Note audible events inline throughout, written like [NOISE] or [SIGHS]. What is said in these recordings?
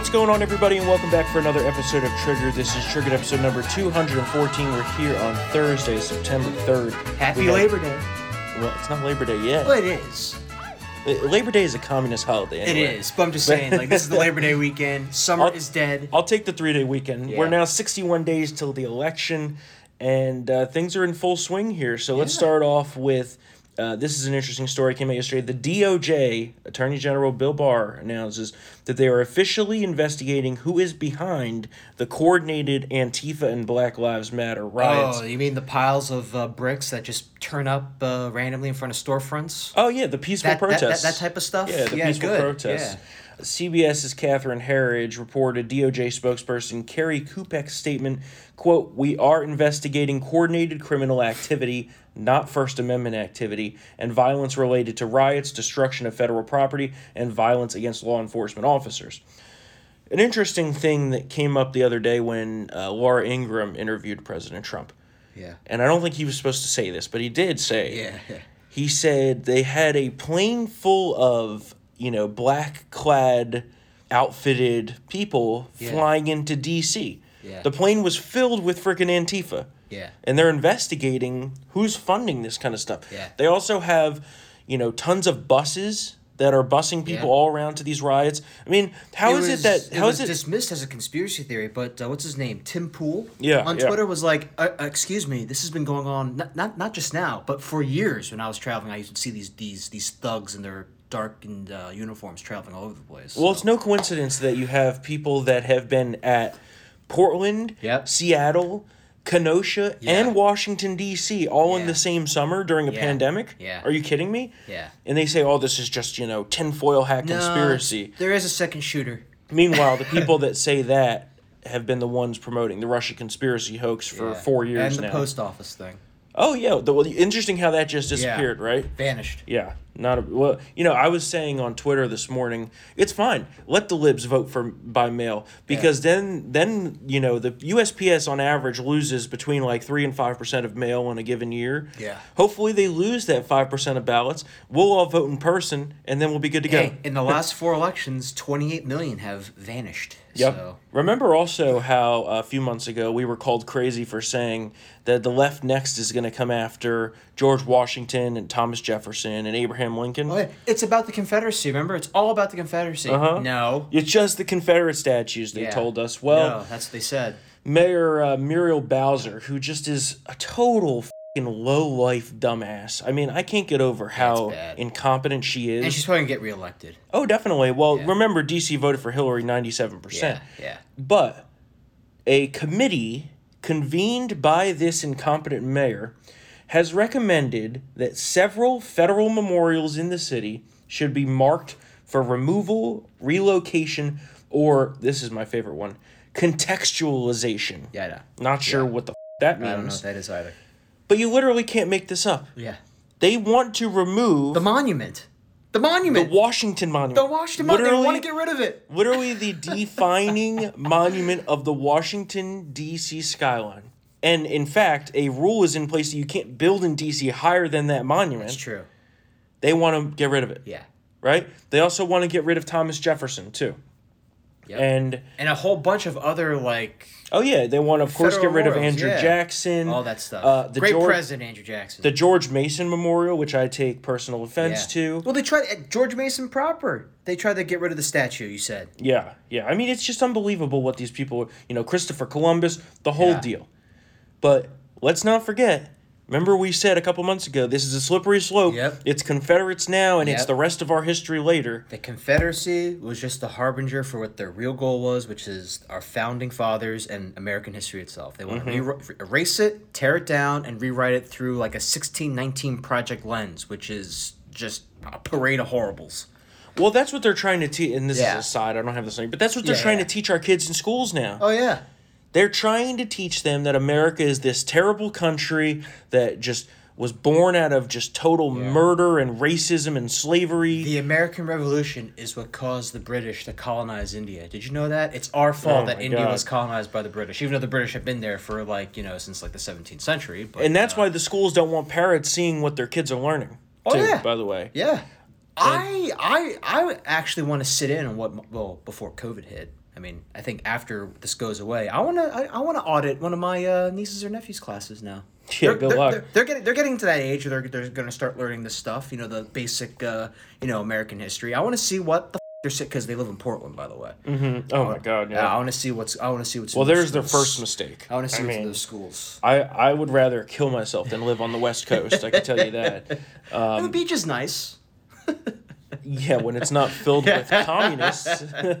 What's going on, everybody, and welcome back for another episode of Trigger. This is Triggered episode number 214. We're here on Thursday, September 3rd. Happy got- Labor Day. Well, it's not Labor Day yet. Well, it is. Labor Day is a communist holiday. It Anyway. is. But I'm just saying, like, this is the [LAUGHS] Labor Day weekend. Summer I'll- is dead. I'll take the three day weekend. We're now 61 days till the election, and uh, things are in full swing here. So let's start off with uh, this is an interesting story. Came out yesterday. The DOJ, Attorney General Bill Barr, announces that they are officially investigating who is behind the coordinated Antifa and Black Lives Matter riots. Oh, you mean the piles of uh, bricks that just turn up uh, randomly in front of storefronts? Oh yeah, the peaceful That- that- that- protests. that type of stuff? Yeah, the Yeah, peaceful good. protests. CBS's Catherine Herridge reported DOJ spokesperson Kerri Kupec's statement, quote, We are investigating coordinated criminal activity, not First Amendment activity, and violence related to riots, destruction of federal property, and violence against law enforcement officers. An interesting thing that came up the other day when uh, Laura Ingraham interviewed President Trump. Yeah. And I don't think he was supposed to say this, but he did say Yeah. [LAUGHS] he said they had a plane full of you know black clad outfitted people Yeah. flying into dc Yeah. the plane was filled with freaking antifa Yeah. and they're investigating who's funding this kind of stuff Yeah. they also have you know tons of buses that are busing people Yeah. all around to these riots i mean how is was- it that how was it dismissed as a conspiracy theory? But uh, what's his name? Tim Pool. Yeah, On yeah. Twitter was like, uh, uh, "Excuse me, this has been going on not, not not just now, but for years. When I was traveling, I used to see these these these thugs and their darkened uh, uniforms traveling all over the place. Well, so- it's no coincidence that you have people that have been at Portland, Yep. Seattle, Kenosha, Yeah. and Washington D.C. all in the same summer during a Yeah. pandemic. Yeah. Are you kidding me? Yeah. And they say, "Oh, this is just you know tinfoil hat No, conspiracy." There is a second shooter. Meanwhile, the [LAUGHS] people that say that have been the ones promoting the Russia conspiracy hoax for Yeah. four years and the now. post office thing oh yeah, the, well, interesting how that just disappeared, right? vanished. Yeah, not a, well. You know, I was saying on Twitter this morning, it's fine. Let the libs vote for by mail because then then you know the USPS on average loses between like three and five percent of mail in a given year. Yeah. Hopefully they lose that five percent of ballots. We'll all vote in person, and then we'll be good to go. In the last four elections, 28 million have vanished. Yep. So, Remember also how uh, a few months ago we were called crazy for saying that the left next is going to come after George Washington and Thomas Jefferson and Abraham Lincoln. oh, yeah. It's about the Confederacy, remember? It's all about the Confederacy. Uh-huh. No. It's just the Confederate statues, they Yeah. told us. Well, no, that's what they said. Mayor uh, Muriel Bowser, who just is a total fucking low life dumbass. I mean, I can't get over how incompetent she is. And she's probably going to get reelected. oh, definitely. Well, Yeah. remember, DC voted for Hillary 97%. Yeah, yeah. But a committee convened by this incompetent mayor has recommended that several federal memorials in the city should be marked for removal, relocation, or this is my favorite one, contextualization. Yeah, I know. Not sure Yeah. what the f- that means. I don't know what that is either. But you literally can't make this up. Yeah. They want to remove The monument. The monument. the. Washington Monument. The Washington monument. They want to get rid of it. literally the defining [LAUGHS] monument of the Washington D.C. skyline. And in fact, a rule is in place that you can't build in D.C. higher than that monument. That's true. They want to get rid of it, Yeah. right? They also want to get rid of Thomas Jefferson too. Yep. And And a whole bunch of other, like, oh yeah, they want to of course get rid of Andrew yeah. Jackson, all that stuff. Uh, the Great George, president, Andrew Jackson. the George Mason Memorial, which I take personal offense yeah. to. Well, they tried, at George Mason proper. They tried to get rid of the statue, you said. Yeah, yeah. I mean, it's just unbelievable what these people, you know, Christopher Columbus, the whole Yeah. deal. But let's not forget. Remember, we said a couple months ago, this is a slippery slope. Yep. It's Confederates now, and it's the rest of our history later. The Confederacy was just the harbinger for what their real goal was, which is our founding fathers and American history itself. They want to mm-hmm. re- erase it, tear it down, and rewrite it through like a 1619 project lens, which is just a parade of horribles. Well, that's what they're trying to teach. And this Yeah. is a side. I don't have this thing, but that's what they're Yeah, trying yeah. to teach our kids in schools now. Oh, yeah. They're trying to teach them that America is this terrible country that just was born out of just total murder and racism and slavery. The American Revolution is what caused the British to colonize India. Did you know that? It's our fault Oh that India God. was colonized by the British, even though the British have been there for like, you know, since like the 17th century. But, and that's uh, why the schools don't want parents seeing what their kids are learning. Oh, too, yeah. By the way. Yeah. I I I actually want to sit in on what well before COVID hit. I mean, I think after this goes away, I want to I, I want to audit one of my uh, nieces or nephews' classes now. Yeah, they're, good they're, luck. They're, they're getting they're getting to that age where they're they're going to start learning this stuff. You know, the basic uh, you know American history. I want to see what the f- they're sick because they live in Portland, by the way. Mm-hmm. Oh my god, Yeah. I want to see what's I want to see what's. Well, there's their first mistake. I want to see what's in mean, those schools. I, I would rather kill myself than live on the West Coast. I can tell you that. [LAUGHS] and the beach is nice. [LAUGHS] Yeah, when it's not filled with [LAUGHS] communists. Hey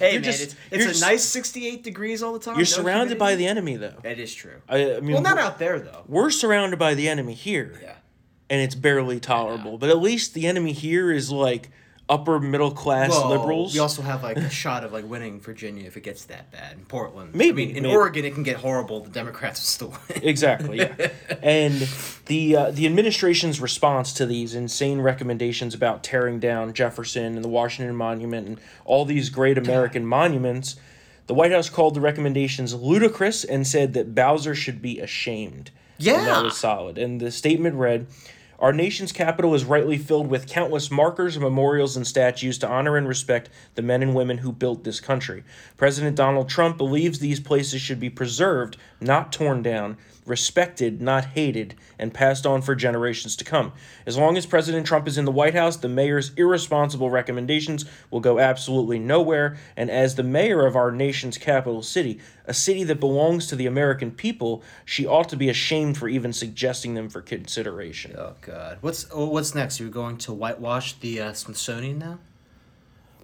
[LAUGHS] man, just- it's it's just- a nice sixty-eight degrees all the time. You're no surrounded by the enemy, though. That is true. I, I mean, well, not out there though. we're surrounded by the enemy here, Yeah. and it's barely tolerable. But at least the enemy here is like upper middle class Well, liberals. We also have like a shot of like winning Virginia if it gets that bad. In Portland, Maybe, I mean, in maybe. Oregon, it can get horrible. The Democrats will still win. Exactly. Yeah. [LAUGHS] and the uh, the administration's response to these insane recommendations about tearing down Jefferson and the Washington Monument and all these great American monuments, the White House called the recommendations ludicrous and said that Bowser should be ashamed. And Yeah. that was solid. And the statement read. Our nation's capital is rightly filled with countless markers, memorials, and statues to honor and respect the men and women who built this country. President Donald Trump believes these places should be preserved, not torn down, respected, not hated, and passed on for generations to come. As long as President Trump is in the White House, the mayor's irresponsible recommendations will go absolutely nowhere. And as the mayor of our nation's capital city, a city that belongs to the American people, she ought to be ashamed for even suggesting them for consideration. Oh God, what's oh, what's next? You're going to whitewash the uh, Smithsonian now?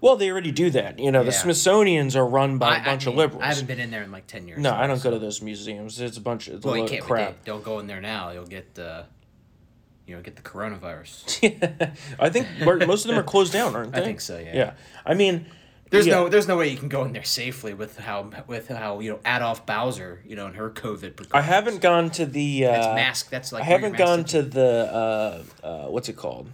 Well, they already do that. You know, the Smithsonians are run by a I- bunch I of liberals. I haven't been in there in like ten years. no, now, I don't so- go to those museums. It's a bunch of, Well, can't. Crap. Don't go in there now. You'll get uh, you know, get the coronavirus. [LAUGHS] I think most of them are closed down, aren't [LAUGHS] they? I think so, yeah. Yeah. I mean, There's yeah. no there's no way you can go in there safely with how with how you know Adolf Bowser you know and her COVID. Precautions. I haven't gone to the. Uh, That's mask. That's like I haven't gone to the. Uh, uh, what's it called?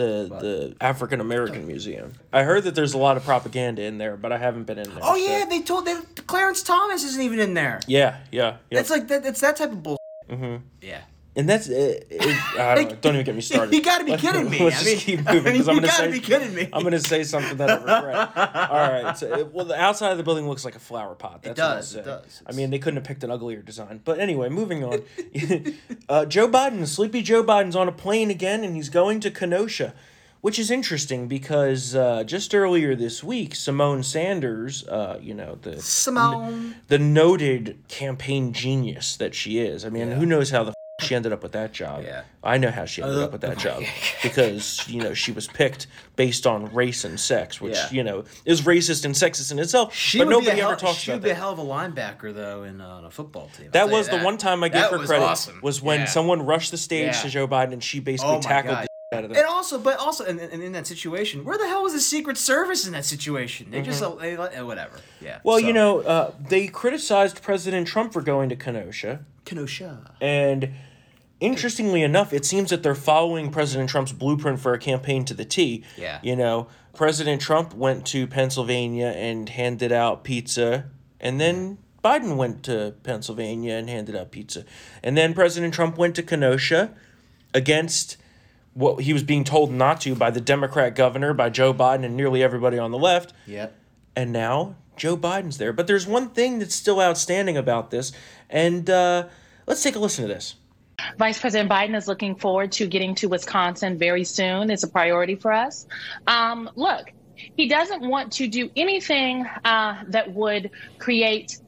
The the African American Museum. I heard that there's a lot of propaganda in there, but I haven't been in there. Oh so- yeah, they told they, Clarence Thomas isn't even in there. Yeah, yeah, yeah. It's like that. It's that type of bull. Mm-hmm. Yeah. And that's it. it I don't, even get me [LAUGHS] started. You gotta be Let's- kidding me. Let's I just mean- keep I [LAUGHS] moving mean, because I'm gonna gotta say be kidding me. I'm gonna say something that I regret. [LAUGHS] All right. So, it- well, the outside of the building looks like a flower pot. That's what I'll does, it say. does. I mean, they couldn't have picked an uglier design. But anyway, moving on. uh, Joe Biden, sleepy Joe Biden's on a plane again, and he's going to Kenosha. Which is interesting because uh, just earlier this week, Symone Sanders, uh, you know the Symone. the noted campaign genius that she is. I mean, who knows how the she ended up with that job? Yeah. I know how she ended Uh, up with that job [LAUGHS] because you know she was picked based on race and sex, which Yeah. you know is racist and sexist in itself. She but nobody hell, ever talks she about would be a hell of a linebacker though in uh, on a football team. I'll That was the one time I give That her was credit awesome. was when Yeah. someone rushed the stage to Joe Biden and she basically Oh tackled God. the out of And them. also, but also, and in, in that situation, where the hell was the Secret Service in that situation? They just they, uh, whatever. Yeah. Mm-hmm. Well, so- you know, uh, they criticized President Trump for going to Kenosha. Kenosha. And interestingly enough, it seems that they're following President Trump's blueprint for a campaign to the T. Yeah. You know, President Trump went to Pennsylvania and handed out pizza, and then Biden went to Pennsylvania and handed out pizza. And then President Trump went to Kenosha against what he was being told not to by the Democrat governor, by Joe Biden, and nearly everybody on the left Yep. and now Joe Biden's there. But there's one thing that's still outstanding about this, and uh, let's take a listen to this. Vice President Biden is looking forward to getting to Wisconsin very soon. It's a priority for us. Um, look, he doesn't want to do anything uh, that would create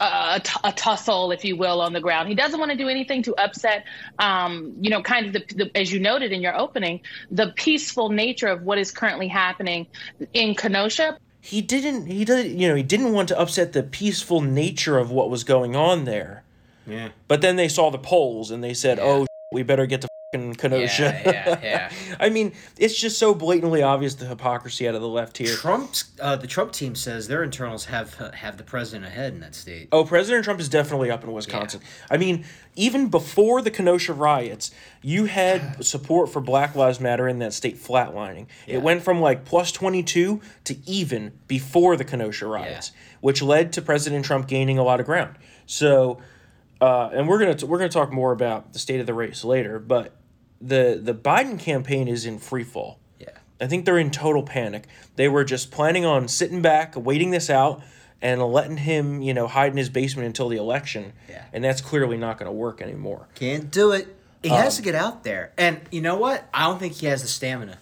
a, t- a tussle, if you will, on the ground. He doesn't want to do anything to upset, um, you know, kind of the, the, as you noted in your opening, the peaceful nature of what is currently happening in Kenosha. He didn't. He did. You know, he didn't want to upset the peaceful nature of what was going on there. Yeah. But then they saw the polls and they said, "Oh, we better get to fucking Kenosha." Yeah, yeah, yeah. [LAUGHS] I mean, it's just so blatantly obvious the hypocrisy out of the left here. Trump's uh, the Trump team says their internals have uh, have the president ahead in that state. Oh, President Trump is definitely up in Wisconsin. I mean, even before the Kenosha riots, you had [SIGHS] support for Black Lives Matter in that state flatlining. It went from like plus 22 to even before the Kenosha riots, which led to President Trump gaining a lot of ground. So, uh, and we're gonna t- we're gonna talk more about the state of the race later, but the the Biden campaign is in free fall. Yeah. I think they're in total panic. They were just planning on sitting back, waiting this out, and letting him, you know, hide in his basement until the election. Yeah. And that's clearly not going to work anymore. Can't do it. He has to get out there. And you know what? I don't think he has the stamina.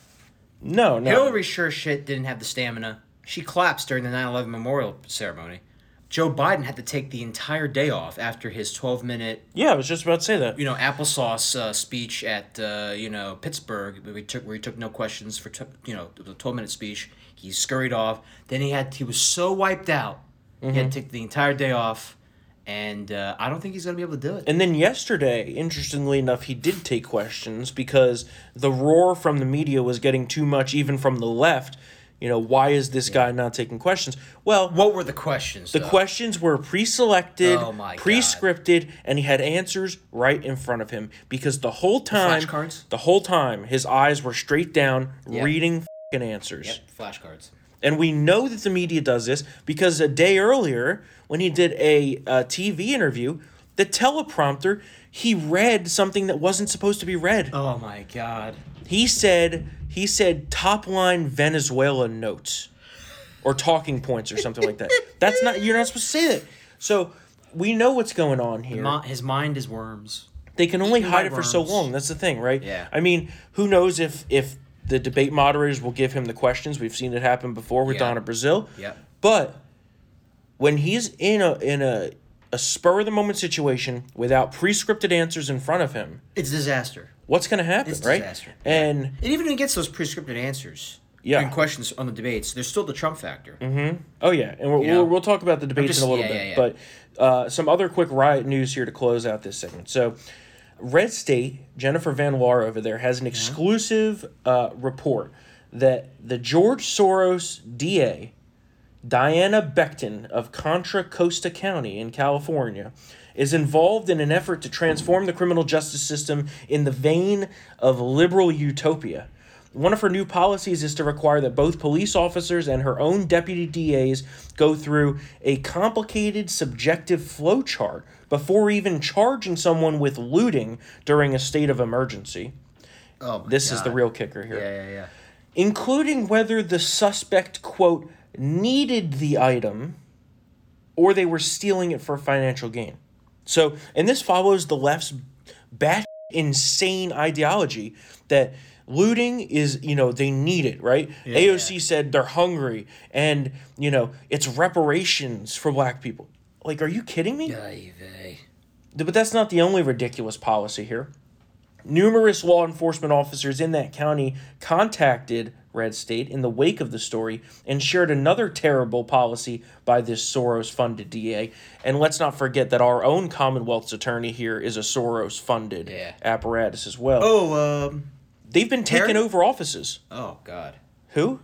No, no. Hillary sure shit didn't have the stamina. She collapsed during the 9 11 memorial ceremony. Joe Biden had to take the entire day off after his 12 minute, Yeah, I was just about to say that. you know, applesauce uh, speech at, uh, you know, Pittsburgh, where he took where he took no questions for, t- you know, the 12 minute speech. He scurried off. Then he had he was so wiped out, he had to take the entire day off, and uh, I don't think he's gonna be able to do it. And then yesterday, interestingly enough, he did take questions because the roar from the media was getting too much, even from the left. You know, why is this guy not taking questions? Well, What were the questions? the though? questions were pre-selected, Oh my God. pre-scripted, and he had answers right in front of him because the whole time, flashcards? the whole time, his eyes were straight down, Yep. reading fing answers. Yep, flashcards. And we know that the media does this because a day earlier, when he did a, uh TV interview, the teleprompter, he read something that wasn't supposed to be read. Oh my god. He said he said top line Venezuela notes or talking points or something like that. That's not you're not supposed to say that. So we know what's going on here. Mi- his mind is worms. they can only hide it for so long. That's the thing, right? Yeah. I mean, who knows if if the debate moderators will give him the questions? We've seen it happen before with Yeah. Donna Brazile. Yep. But when he's in a in a a spur of the moment situation without pre-scripted answers in front of him, It's disaster. What's going to happen, It's right? disaster. And And even gets those pre-scripted answers Yeah. and questions on the debates, there's still the Trump factor. oh yeah, and we'll, we'll, we'll talk about the debates just- in a little yeah, bit. yeah, yeah. But uh, some other quick riot news here to close out this segment. So, Red State, Jennifer Van Laar over there has an exclusive uh, report that the George Soros DA, Diana Becton of Contra Costa County in California, is involved in an effort to transform the criminal justice system in the vein of liberal utopia. One of her new policies is to require that both police officers and her own deputy DAs go through a complicated subjective flowchart before even charging someone with looting during a state of emergency. Oh, This is the real kicker here Yeah, yeah, yeah. including whether the suspect, quote, needed the item or they were stealing it for financial gain. So, and this follows the left's bat insane ideology that looting is, you know, they need it, right? AOC said they're hungry and, you know, it's reparations for black people. Like, are you kidding me? Vey. But that's not the only ridiculous policy here. Numerous law enforcement officers in that county contacted Red State in the wake of the story and shared another terrible policy by this Soros funded DA. And let's not forget that our own Commonwealth's attorney here is a Soros funded Yeah. apparatus as well. Oh, um, They've been taking Harry? over offices. oh God. Who?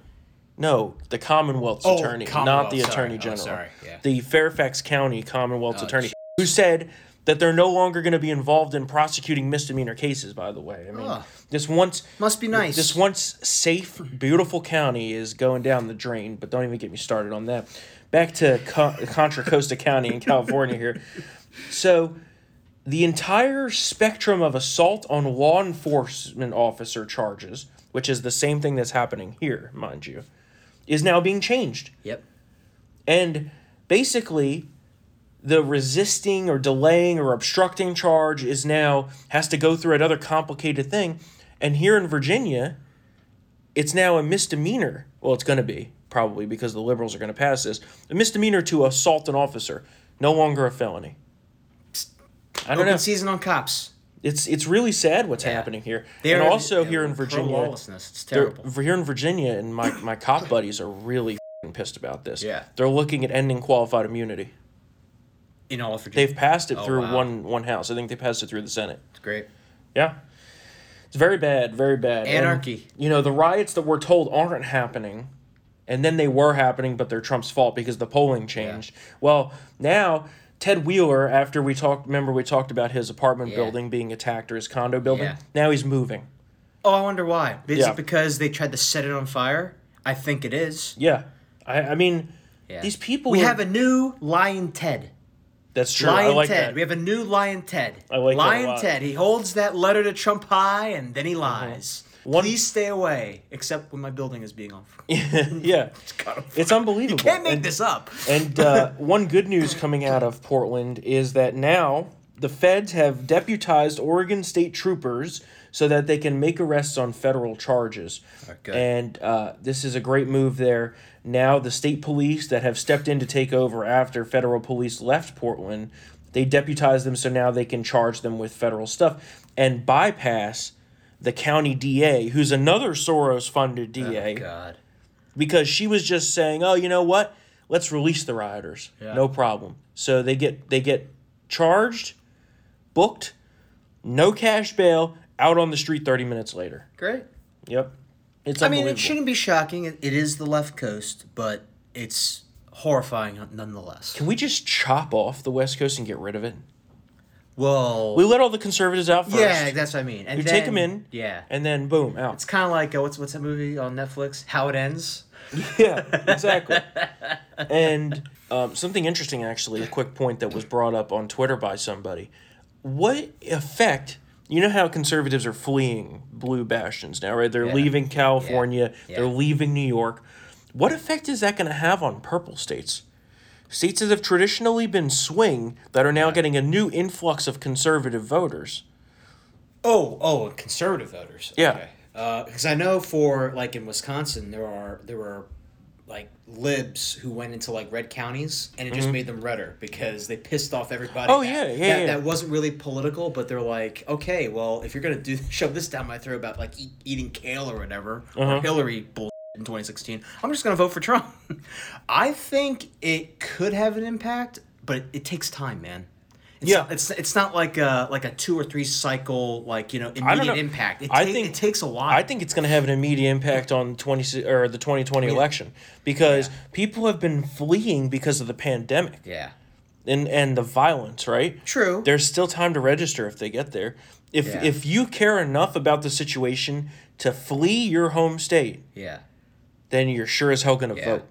No, the Commonwealth's Oh, attorney, not the sorry. Attorney Oh, General. sorry, yeah. The Fairfax County Commonwealth's Oh, attorney, sh- who said that they're no longer going to be involved in prosecuting misdemeanor cases. By the way, I mean Ugh. this once Must be nice. this once safe, beautiful county is going down the drain. But don't even get me started on that. Back to Con- Contra Costa County in California here. So the entire spectrum of assault on law enforcement officer charges, which is the same thing that's happening here, mind you, is now being changed. Yep. And basically, the resisting or delaying or obstructing charge is now has to go through another complicated thing. And here in Virginia, it's now a misdemeanor. Well, it's going to be probably because the liberals are going to pass this. A misdemeanor to assault an officer, no longer a felony. I don't Open know. season on cops. It's it's really sad what's Yeah. happening here. They're and also here in Virginia, lawlessness. It's terrible. here in Virginia, and my, my cop buddies are really pissed about this. Yeah. They're looking at ending qualified immunity. In all of Virginia. They've passed it Oh, through wow. one one house. I think they passed it through the Senate. It's great. Yeah. It's very bad, very bad. And, Anarchy. you know, the riots that we're told aren't happening, and then they were happening, but they're Trump's fault because the polling changed. Well, now Ted Wheeler, after we talked, remember we talked about his apartment Yeah. building being attacked or his condo building. Yeah. Now he's moving. Oh, I wonder why. Is Yeah. it because they tried to set it on fire? I think it is. Yeah, I, I mean, Yeah. these people. We are- have a new Lyin' Ted. That's true. Lyin' I like Ted. that. We have a new Lyin' Ted. I like Lyin'. Ted. He holds that letter to Trump high and then he lies. One, Please stay away, except when my building is being on. [LAUGHS] yeah, I'm [LAUGHS] it's unbelievable. You can't make And- this up. And uh, [LAUGHS] one good news coming out of Portland is that now the feds have deputized Oregon state troopers so that they can make arrests on federal charges. Good. And uh, this is a great move there. Now the state police that have stepped in to take over after federal police left Portland, they deputize them so now they can charge them with federal stuff and bypass the county DA, who's another Soros funded DA Oh, God. because she was just saying, "Oh, you know what? Let's release the rioters. Yeah. No problem." So they get they get charged, booked, no cash bail, out on the street 30 minutes later. Great. Yep. It's I mean, it shouldn't be shocking. It, it is the left coast, but it's horrifying nonetheless. Can we just chop off the West Coast and get rid of it? Well, We let all the conservatives out first. yeah, that's what I mean. And You then, them in. Yeah. And then boom, out. It's kind of like uh, what's what's that movie on Netflix? How it ends. [LAUGHS] Yeah, exactly. and um, something interesting, actually, a quick point that was brought up on Twitter by somebody. What effect? You know how conservatives are fleeing blue bastions now, right? They're Yeah. leaving California. Yeah. They're leaving New York. What effect is that going to have on purple states? States that have traditionally been swing that are now getting a new influx of conservative voters. Oh, oh, conservative voters. Yeah. Because uh, I know for like in Wisconsin, there are there were like libs who went into like red counties, and it just made them redder because they pissed off everybody. Mm-hmm. Oh, that- yeah, yeah, That, yeah. that wasn't really political, but they're like, okay, well, if you're gonna do [LAUGHS] shove this down my throat about like eat, eating kale or whatever, Uh-huh. or Hillary bull [LAUGHS] in 2016, I'm just gonna vote for Trump. [LAUGHS] I think it could have an impact, but it takes time, man. It's Yeah. it's it's not like a like a two or three cycle like you know immediate impact. It, I ta- think- it takes a while. I think it's going to have an immediate impact on twenty or the twenty twenty election because people have been fleeing because of the pandemic yeah, and and the violence. Right? true. There's still time to register if they get there. If Yeah. if you care enough about the situation to flee your home state, yeah, then you're sure as hell going to Yeah. vote.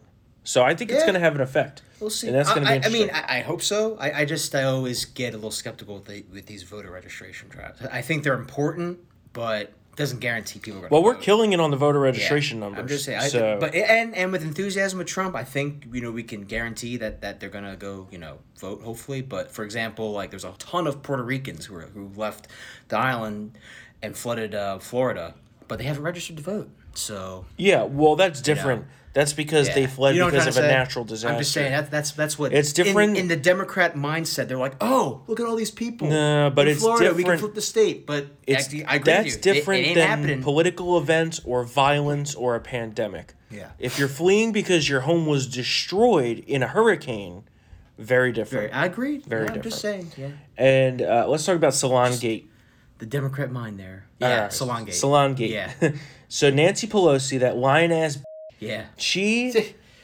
So I think it's going to have an effect. We'll see. And that's going to I, be I, I mean. I, I hope so. I, I just I always get a little skeptical with the, with these voter registration drives. I think they're important, but doesn't guarantee people are well, we're killing it on the voter registration numbers. I'm just saying. I, but and and with enthusiasm with Trump, I think you know we can guarantee that that they're gonna go you know vote hopefully. But for example, like there's a ton of Puerto Ricans who are, who left the island and flooded uh, Florida, but they haven't registered to vote. So yeah, well, that's different. That's because they fled You know because of trying a say? natural disaster. I'm just saying that that's that's what It's different- in, the Democrat mindset. They're like, oh, look at all these people. No, but in it's Florida. We can flip the state, but It's I, I agree that's with you. It- different it, ain't than happening. political events or violence or a pandemic. Yeah. If you're fleeing because your home was destroyed in a hurricane, very different. Very, I agree. Very yeah, I'm just saying. Yeah. and uh, let's talk about Salon Gate. The Democrat mind there. Yeah, Uh, Salon Gate. Salon Gate. Yeah. [LAUGHS] so Nancy Pelosi, that lion ass, Yeah. she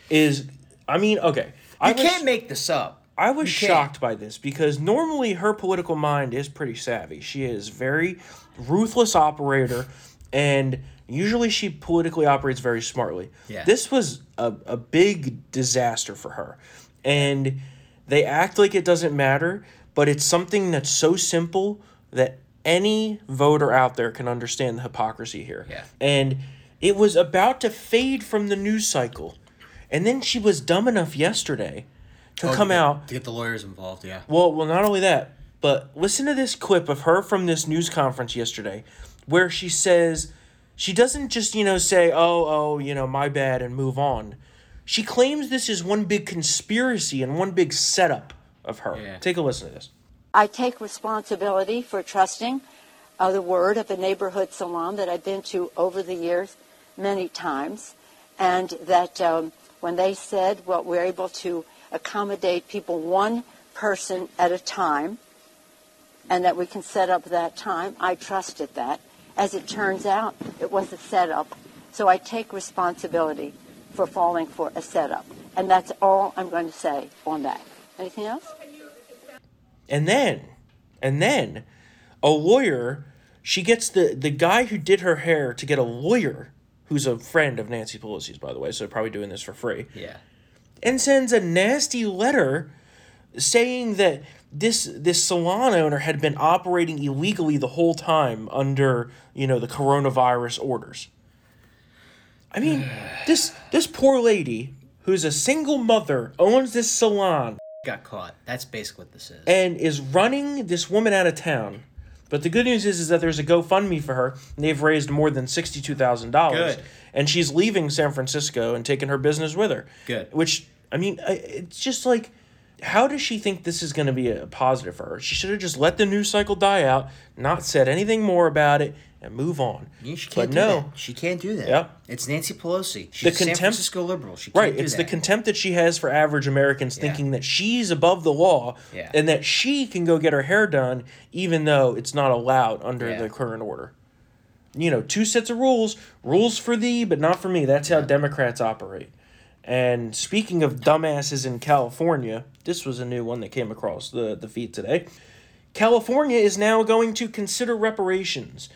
is. I mean, okay. I You was, can't make this up. I was you can't. shocked by this because normally her political mind is pretty savvy. She is very ruthless operator, and usually she politically operates very smartly. Yeah. This was a, a big disaster for her, and they act like it doesn't matter, but it's something that's so simple that any voter out there can understand the hypocrisy here. Yeah. And it was about to fade from the news cycle. And then she was dumb enough yesterday to come to get, out to get the lawyers involved. Yeah. well, well, not only that, but listen to this clip of her from this news conference yesterday, where she says she doesn't just you know say, "Oh, oh, you know, my bad," and move on. She claims this is one big conspiracy and one big setup of her. Yeah. Take a listen to this. I take responsibility for trusting uh, the word of a neighborhood salon that I've been to over the years many times, and that um, when they said, well, we're able to accommodate people one person at a time, and that we can set up that time, I trusted that. As it turns out, it was a setup, so I take responsibility for falling for a setup, and that's all I'm going to say on that. Anything else? And then, and then, a lawyer. She gets the the guy who did her hair to get a lawyer who's a friend of Nancy Pelosi's, by the way, so probably doing this for free. Yeah. and sends a nasty letter saying that this this salon owner had been operating illegally the whole time under you know the coronavirus orders. I mean, [SIGHS] this this poor lady who's a single mother owns this salon Got caught. That's basically what this is. and is running this woman out of town. But the good news is, is that there's a GoFundMe for her, and they've raised more than sixty-two thousand dollars. And she's leaving San Francisco and taking her business with her. Good. Which I mean, it's just like, how does she think this is going to be a positive for her? She should have just let the news cycle die out, not said anything more about it, and move on. Yeah, she but can't do no, that. She can't do that. Yep. It's Nancy Pelosi. She's The a San contempt- Francisco liberal. She can't Right, it's that. the contempt that she has for average Americans, Yeah. thinking that she's above the law, Yeah. and that she can go get her hair done, even though it's not allowed under the current order. You know, two sets of rules: rules for thee, but not for me. That's how Democrats operate. And speaking of dumbasses in California, this was a new one that came across the the feed today. California is now going to consider reparations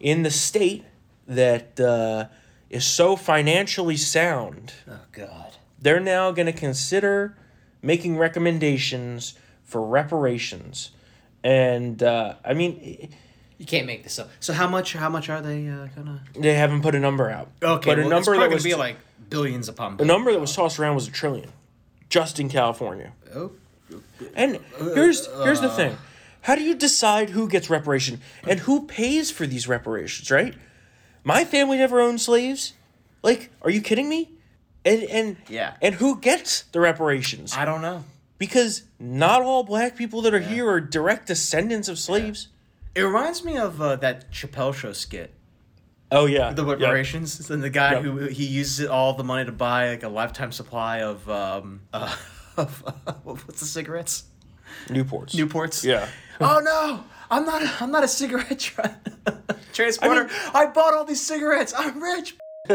in the state that uh, is so financially sound oh God. they're now going to consider making recommendations for reparations and uh, i mean You can't make this up. So how much? How much are they uh, gonna? they haven't put a number out Okay, but a well, it's number probably that was be like billions upon a billions. number that was tossed around was a trillion just in california Oh, and here's here's the thing how do you decide who gets reparation and who pays for these reparations right my family never owned slaves like are you kidding me and and Yeah. and who gets the reparations I don't know. because not all black people that are here are direct descendants of slaves. It reminds me of uh, that Chappelle Show skit, Oh yeah, the reparations, and the guy Yep. who he uses all the money to buy like a lifetime supply of um [LAUGHS] uh, of [LAUGHS] what's the cigarettes? Newports. Newports. Yeah. Oh no, I'm not. I'm not a cigarette tra- [LAUGHS] transporter. I, bought all these cigarettes. I'm rich. [LAUGHS]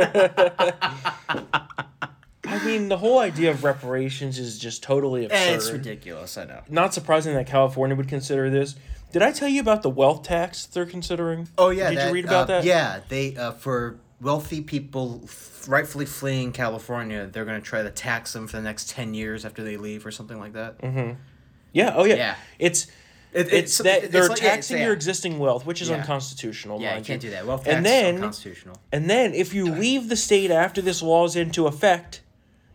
I mean, the whole idea of reparations is just totally absurd. It's ridiculous. I know. Not surprising that California would consider this. Did I tell you about the wealth tax they're considering? Oh yeah. Did that, you read about uh, that? Yeah, they uh, for wealthy people f- rightfully fleeing California, they're gonna try to tax them for the next ten years after they leave or something like that. Yeah. Oh yeah. Yeah. It's It- it's, it's- that they're like- yeah, it's- taxing yeah. your existing wealth, which is Yeah. unconstitutional. Yeah, you can't do that. Wealth And tax then- is unconstitutional. And then if you leave the state after this law is into effect,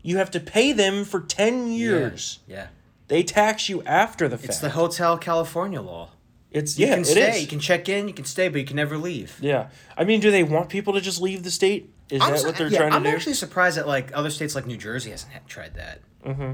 you have to pay them for ten years. Yeah. They tax you after the fact. It's the Hotel California law. It's You yeah, can it stay, is. you can check in, you can stay, but you can never leave. Yeah, I mean, do they want people to just leave the state? Is I'm that su- what they're yeah, trying to I'm do? actually surprised that like other states like New Jersey hasn't had, tried that. Mm-hmm.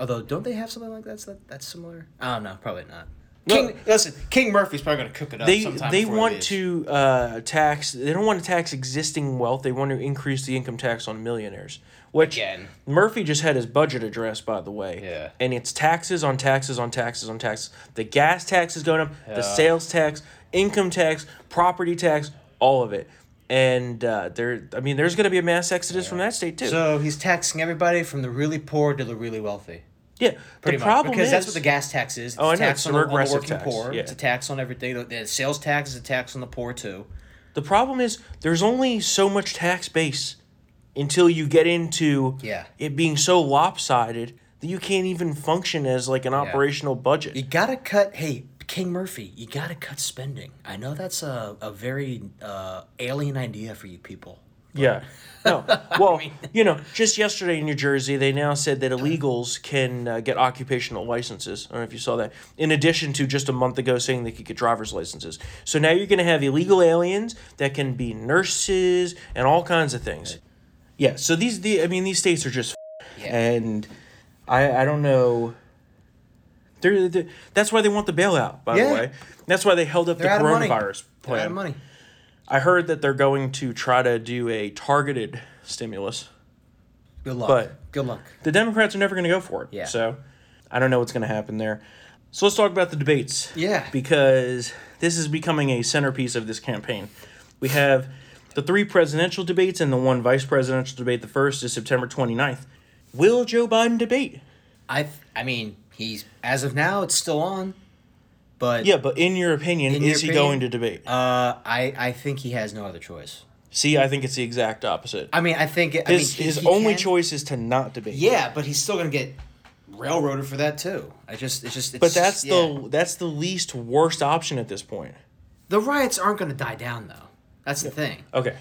Although, don't they have something like that that's, that's similar? I don't know. Probably not. No. King, listen, King Murphy's probably gonna cook it up. they sometime they want to uh, tax. They don't want to tax existing wealth. They want to increase the income tax on millionaires. Which Again. Murphy just had his budget address, by the way. Yeah. And it's taxes on taxes on taxes on taxes. The gas tax is going up. Yeah. The sales tax, income tax, property tax, all of it. And uh, there, I mean, there's going to be a mass exodus from that state too. So he's taxing everybody from the really poor to the really wealthy. Yeah. Pretty the much. problem because is that's what the gas tax is. It's Oh, I a know, tax it's on a the, on the regressive working tax, poor. yeah. It's a tax on everything. The, the sales tax is a tax on the poor too. The problem is there's only so much tax base until you get into Yeah. it being so lopsided that you can't even function as like an operational budget. You gotta cut. Hey, King Murphy, you gotta cut spending. I know that's a, a very uh, alien idea for you people. Yeah. No. [LAUGHS] Well, [LAUGHS] you know, just yesterday in New Jersey, they now said that illegals can uh, get occupational licenses. I don't know if you saw that. In addition to just a month ago saying they could get driver's licenses. So now you're going to have illegal aliens that can be nurses and all kinds of things. Yeah. So these, the I mean, these states are just, Yeah. and I I don't know. They're, they're, that's why they want the bailout. By Yeah. the way, that's why they held up They're the out of money. coronavirus plan. Out of money. I heard that they're going to try to do a targeted stimulus. Good luck. But- good luck. The Democrats are never going to go for it. Yeah. So I don't know what's going to happen there. So let's talk about the debates. Yeah. Because this is becoming a centerpiece of this campaign. We have the three presidential debates and the one vice presidential debate. The first is September 29th. Will Joe Biden debate? I th- I mean, he's as of now it's still on, but Yeah, but in your opinion, In your is he opinion? going to debate? uh, I I think he has no other choice. See, I think it's the exact opposite. I mean, I think I his mean, he- his he only can- choice is to not debate. Yeah, but he's still gonna get railroaded for that too. I just it's just. It's But that's yeah. the that's the least worst option at this point. the riots aren't going to die down though. That's the thing. Okay,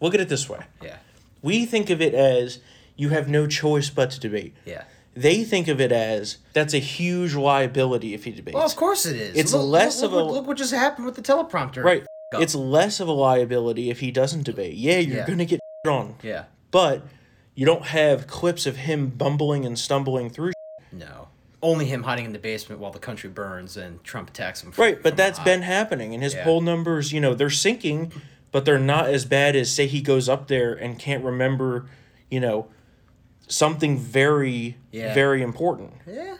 look at it this way. Yeah, We think of it as you have no choice but to debate. yeah. They think of it as that's a huge liability if he debates. Well, of course it is. It's look, less look, of a- look, what just happened with the teleprompter. right. It's less of a liability if he doesn't debate. Yeah, you're Yeah. gonna get [LAUGHS] on, yeah. but you don't have clips of him bumbling and stumbling through. [LAUGHS] No. Only him hiding in the basement while the country burns and Trump attacks him. From, Right, but that's been happening, and his Yeah. poll numbers, you know, they're sinking, but they're not as bad as say he goes up there and can't remember, you know, something very, Yeah. very important. Yeah.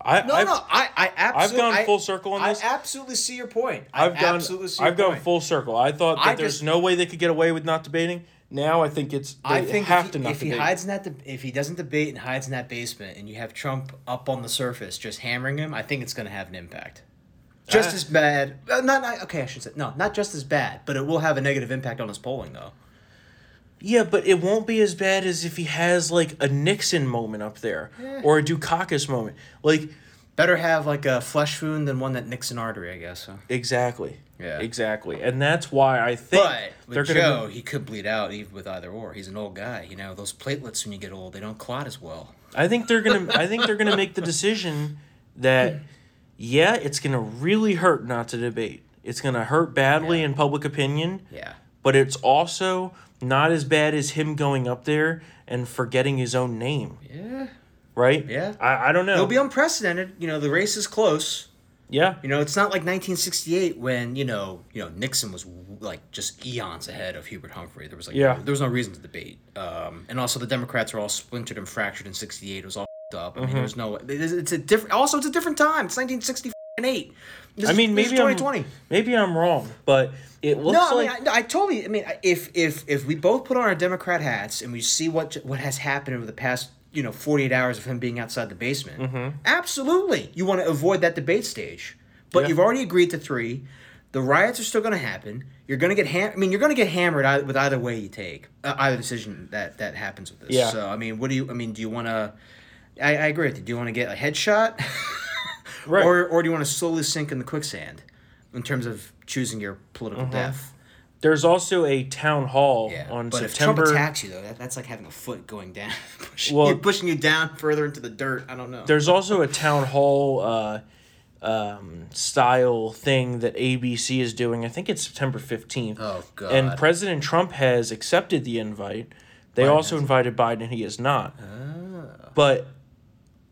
I, No, I've, no, I, I absolutely. gone I- full circle on this. I absolutely see your point. I I've gone, absolutely see your I've gone point. full circle. I thought that I there's just- no way they could get away with not debating. Now I think it's they I think have if, to he, not if he debate. hides in that, de- if he doesn't debate and hides in that basement, and you have Trump up on the surface just hammering him, I think it's going to have an impact. Just Uh, as bad. Uh, not, not okay. I should say no, not just as bad, but it will have a negative impact on his polling, though. Yeah, but it won't be as bad as if he has like a Nixon moment up there or a Dukakis moment. Like Better have like a flesh wound than one that nicks an artery, I guess. So. exactly. Yeah. Exactly. And that's why I think But they're with gonna Joe, he could bleed out even with either or. He's an old guy, you know. Those platelets when you get old, they don't clot as well. I think they're gonna I think they're gonna make the decision that yeah, it's gonna really hurt not to debate. It's gonna hurt badly Yeah. in public opinion, Yeah. but it's also not as bad as him going up there and forgetting his own name, Yeah. right? Yeah. I, I don't know. It'll be unprecedented. You know, the race is close. yeah. You know, it's not like 1968 when you know, you know, Nixon was like just eons ahead of Hubert Humphrey. There was like, Yeah. there was no reason to debate. Um, and also the Democrats were all splintered and fractured in '68. It was all up. I mean, Mm-hmm. there was no. It's a different. Also, it's a different time. It's 1968. This I mean, is maybe 2020. maybe I'm wrong, but it looks No, I like mean, I, no, I totally. I mean, if if if we both put on our Democrat hats and we see what what has happened over the past you know forty eight hours of him being outside the basement, Mm-hmm. absolutely, you want to avoid that debate stage. But Yeah. you've already agreed to three. The riots are still going to happen. You're going to get ham- I mean, you're going to get hammered with either way you take uh, either decision that that happens with this. Yeah. So I mean, what do you? I mean, do you want to? I, I agree with you. Do you want to get a headshot, [LAUGHS] Right. or or do you want to slowly sink in the quicksand, in terms of choosing your political Mm-hmm. death? there's also a town hall Yeah, on but September. if Trump attacks you though, that, that's like having a foot going down, [LAUGHS] pushing, Well- you, pushing you down further into the dirt. I don't know. There's also a town hall uh, um, style thing that ABC is doing. I think it's September 15th. Oh, God. And President Trump has accepted the invite. They Biden also invited Biden, he has not. Ah. But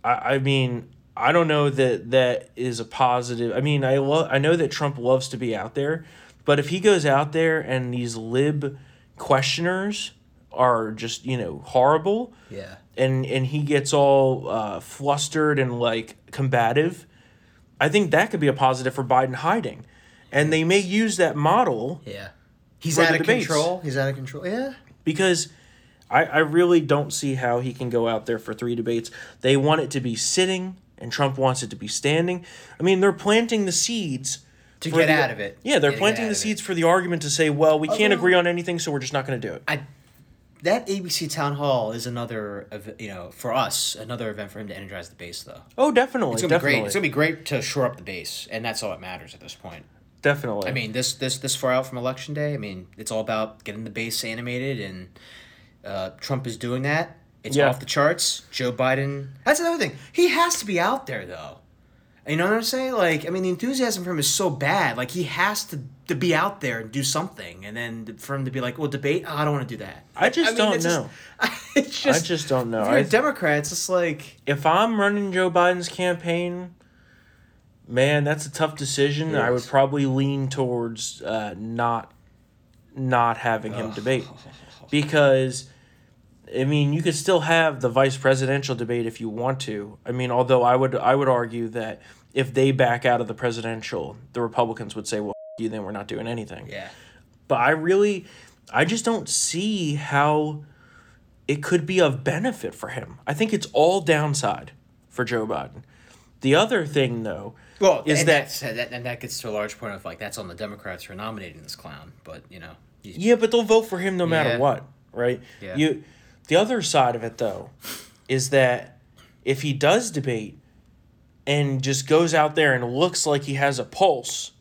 I, I mean, I don't know that that is a positive. I mean, I lo- I know that Trump loves to be out there, but if he goes out there and these lib questioners are just you know horrible, yeah, and and he gets all uh, flustered and like combative, I think that could be a positive for Biden hiding, and they may use that model yeah. He's out of debates. control. He's out of control. Yeah. because I I really don't see how he can go out there for three debates. They want it to be sitting, and Trump wants it to be standing. I mean, they're planting the seeds. To get the- out of it. Yeah, they're get planting the of it. seeds for the argument to say, well, we can't agree on anything, so we're just not going to do it. I that ABC town hall is another you know for us another event for him to energize the base though. Oh, definitely, It's gonna definitely, be great. It's gonna be great to shore up the base, and that's all that matters at this point. definitely. I mean, this this this far out from election day, I mean, it's all about getting the base animated, and uh, Trump is doing that. It's Yeah. off the charts. Joe Biden. That's another thing. He has to be out there though. You know what I'm saying? Like, I mean, the enthusiasm for him is so bad. Like, he has to to be out there and do something, and then for him to be like, "Well, debate? Oh, I don't want to do that." I just don't it's just- know. [LAUGHS] it's just. I just don't know. If you're I- a Democrat, it's just like. if I'm running Joe Biden's campaign, man, that's a tough decision. I would probably lean towards uh, not not having him debate because I mean you could still have the vice presidential debate if you want to. I mean, although I would I would argue that if they back out of the presidential, the Republicans would say, "Well, you then we're not doing anything." Yeah. But I really, I just don't see how it could be of benefit for him. I think it's all downside for Joe Biden. The other thing, though, Well, is that that and that gets to a large point of like that's on the Democrats for nominating this clown, but you know. yeah, but they'll vote for him no matter Yeah. what, right? Yeah. You, the other side of it though, is that if he does debate and just goes out there and looks like he has a pulse,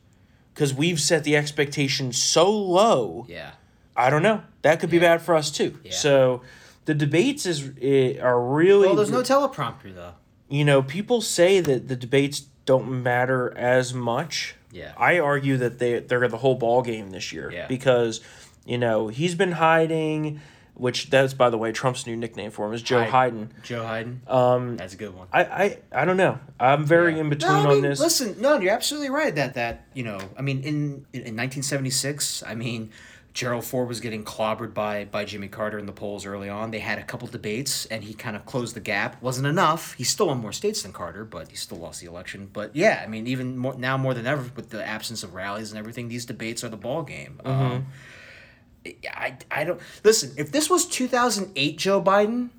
because we've set the expectation so low. Yeah. I don't know. That could be bad for us too. Yeah. So the debates is eh, are really Well, there's no teleprompter though. you know people say that the debates don't matter as much. Yeah. I argue that they they're the whole ball game this year Yeah. because you know he's been hiding, which that's by the way Trump's new nickname for him is Joe Hayden. Joe Hayden. Um, that's a good one. I, I I don't know. I'm very Yeah. in between No, I on this. Listen, no, you're absolutely right. That that you know, I mean, in in, in 1976, I mean, Gerald Ford was getting clobbered by by Jimmy Carter in the polls early on. They had a couple debates, and he kind of closed the gap. wasn't enough. He still won more states than Carter, but he still lost the election. But yeah, I mean, even more now more than ever with the absence of rallies and everything, these debates are the ball game. Mm-hmm. Um, I I don't listen. If this was 2008 Joe Biden,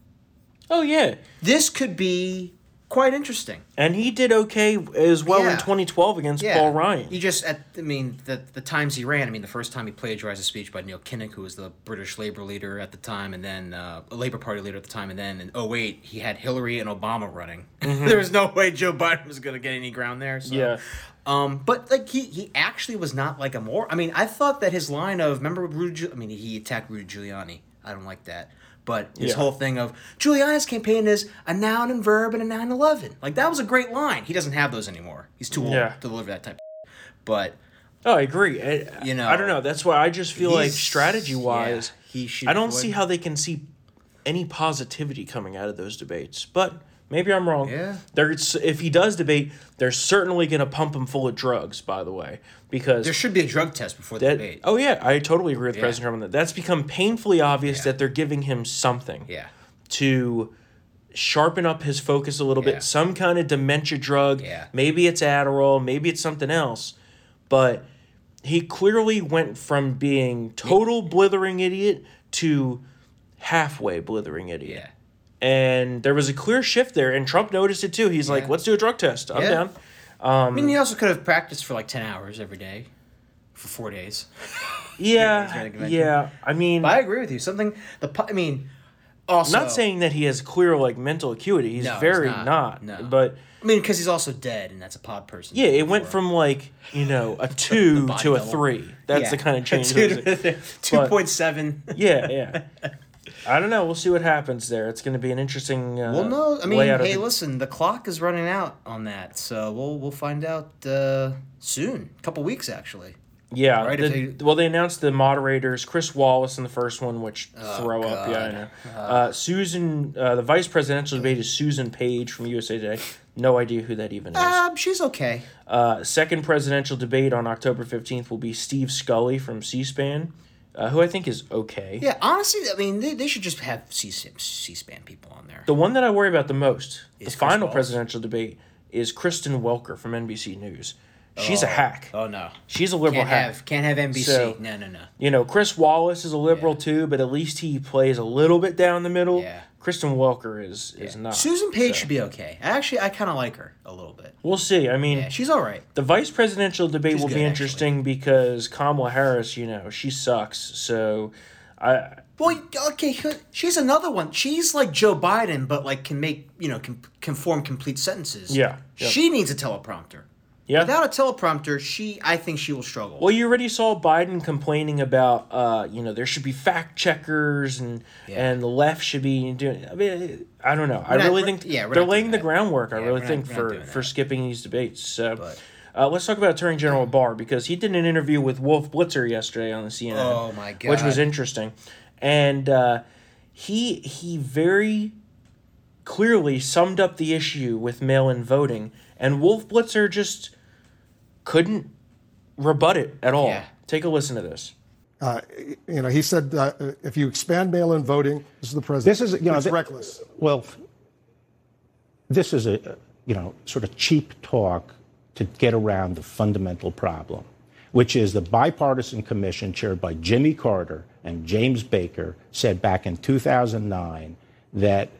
oh yeah, this could be quite interesting. and he did okay as well in 2012 against Paul Ryan. He just, at, I mean, the the times he ran. I mean, the first time he plagiarized a speech by Neil Kinnock, who was the British Labor leader at the time, and then uh, a Labor Party leader at the time, and then in 08, he had Hillary and Obama running. [LAUGHS] there was no way Joe Biden was going to get any ground there. So. Yeah. Um, but like he, he actually was not like a more. I mean, I thought that his line of remember Rudy. I mean, he attacked Rudy Giuliani. I don't like that. But his Yeah. whole thing of Giuliani's campaign is a noun and verb and a 9-11. Like that was a great line. He doesn't have those anymore. He's too old Yeah. to deliver that type. Of but Oh, I agree. I, You know, I don't know. That's why I just feel like strategy wise, yeah, he should I don't see how they can see any positivity coming out of those debates. But maybe I'm wrong. Yeah. There's if he does debate, they're certainly going to pump him full of drugs. By the way, because there should be a drug test before the that. debate. Oh yeah, I totally agree with Yeah. President Trump on that. That's become painfully obvious Yeah. that they're giving him something Yeah. to sharpen up his focus a little Yeah. bit, some kind of dementia drug. Yeah. Maybe it's Adderall, maybe it's something else. But he clearly went from being total blithering idiot to halfway blithering idiot. Yeah. And there was a clear shift there, and Trump noticed it too. He's like, "Let's do a drug test. I'm Yeah. down." I mean, he um, also could have practiced for like ten hours every day, for four days. [LAUGHS] Yeah, trying to convention. yeah. I mean, But I agree with you. Something the I mean, also not saying that he has clear like mental acuity. He's No, he's very not. not. No. But I mean, because he's also dead, and that's a pod person. Yeah, it went from like you know [LAUGHS] a two to a double. three. That's Yeah. the kind of [LAUGHS] change. Two it was. to- Two point seven. yeah, yeah. I don't know. We'll see what happens there. It's going to be an interesting. Uh, Well, no, I mean, hey, the- listen, the clock is running out on that, so we'll we'll find out uh, soon. A couple weeks, actually. Yeah. right, the- they- well, they announced the moderators, Chris Wallace in the first one, which throw up. Yeah, I know. Uh, Susan, uh, the vice presidential debate is Susan Page from USA Today. No idea who that even is. Um, she's okay. Uh, second presidential debate on October 15th will be Steve Scully from C SPAN, uh, who I think is okay. Yeah, honestly, I mean, they, they should just have C C-SPAN people on there. The one that I worry about the most, the Is Chris final Wallace? presidential debate, is Kristen Welker from NBC News. She's a oh. hack. Oh no, She's a liberal can't hack. have can't have NBC. So- no, no, no. You know, Chris Wallace is a liberal Yeah. too, but at least he plays a little bit down the middle. Yeah. Kristen Welker is is not. Susan Page so. should be okay. Actually, I kind of like her a little bit. We'll see. I mean, Yeah, she's all right. the vice presidential debate She's will good, be actually. interesting because Kamala Harris, you know, she sucks. So, I Well, okay, she's another one. She's like Joe Biden, but like can make you know can, can form complete sentences. Yeah, yep. she needs a teleprompter. Yeah. Without a teleprompter, she I think she will struggle. Well, you already saw Biden complaining about, uh, you know, there should be fact checkers and Yeah. and the left should be doing. I mean, I don't know. I We're not- really think yeah, they're laying the groundwork. I really think not for for skipping these debates. So. But- Uh, let's talk about Attorney General Barr because he did an interview with Wolf Blitzer yesterday on the CNN. Oh, my Which was interesting, and uh, he he very clearly summed up the issue with mail-in voting, and Wolf Blitzer just couldn't rebut it at all. Yeah. Take a listen to this. Uh, you know, he said uh, if you expand mail-in voting, this is the president. This is, you know, it's th- reckless. Well, this is a, you know, sort of cheap talk to get around the fundamental problem, which is the bipartisan commission chaired by Jimmy Carter and James Baker said back in 2009 that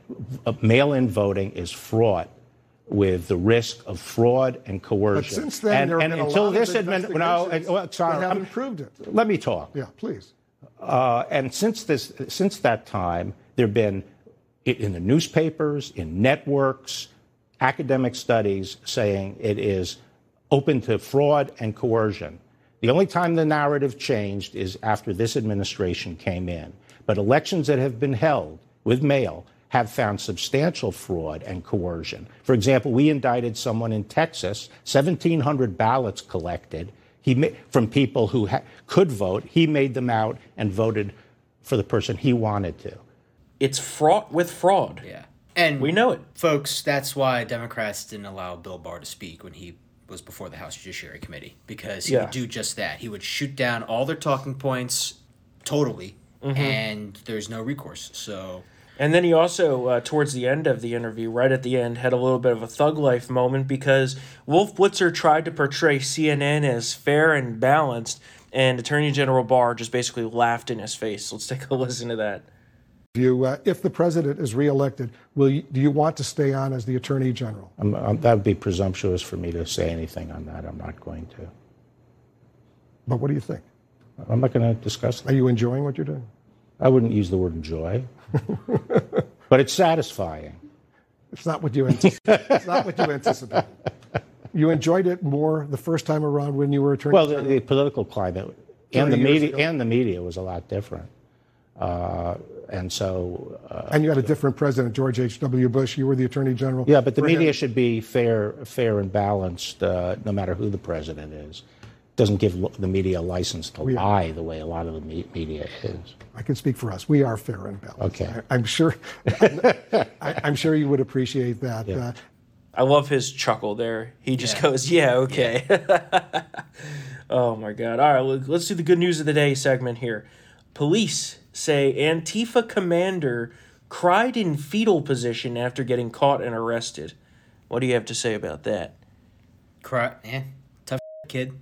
uh, mail-in voting is fraught with the risk of fraud and coercion. But since then, and, there and been a until this admin, no, uh, well, sorry, I'm- haven't proved it. Let me talk. Yeah, please. Uh, and since this, since that time, there have been in the newspapers, in networks, academic studies saying it is open to fraud and coercion. The only time the narrative changed is after this administration came in. But elections that have been held with mail have found substantial fraud and coercion. For example, we indicted someone in Texas, 1,700 ballots collected he ma- from people who ha- could vote. He made them out and voted for the person he wanted to. It's fraught with fraud. Yeah. And We know it. Folks, that's why Democrats didn't allow Bill Barr to speak when he was before the House Judiciary Committee because he Yeah. would do just that. He would shoot down all their talking points totally, Mm-hmm. and there's no recourse. So And then he also, uh, towards the end of the interview, right at the end, had a little bit of a thug life moment because Wolf Blitzer tried to portray CNN as fair and balanced, and Attorney General Barr just basically laughed in his face. Let's take a [LAUGHS] listen to that. You, uh, if the president is reelected, will you, do you want to stay on as the attorney general? Um, um, that would be presumptuous for me to say anything on that. I'm not going to. But what do you think? I'm not going to discuss Are you enjoying what you're doing? I wouldn't use the word enjoy, [LAUGHS] but it's satisfying. It's not what you anticipated. it's not what you anticipate. You enjoyed it more the first time around when you were attorney general? Well, the, the political climate and the media ago. and the media was a lot different, uh, and so uh, and you had a different president, George H.W. Bush. You were the attorney general. yeah. But the for him. media should be fair, fair and balanced, uh, no matter who the president is. Doesn't give the media a license to We are. lie the way a lot of the me- media is. I can speak for us. We are fair and balanced. Okay. I, am sure. I, I'm sure you would appreciate that. Yeah. Uh, I love his chuckle there. He just Yeah. goes, "Yeah, okay." [LAUGHS] oh my god! All right, look, let's do the good news of the day segment here. Police say Antifa commander cried in fetal position after getting caught and arrested. What do you have to say about that? cry, eh, tough kid.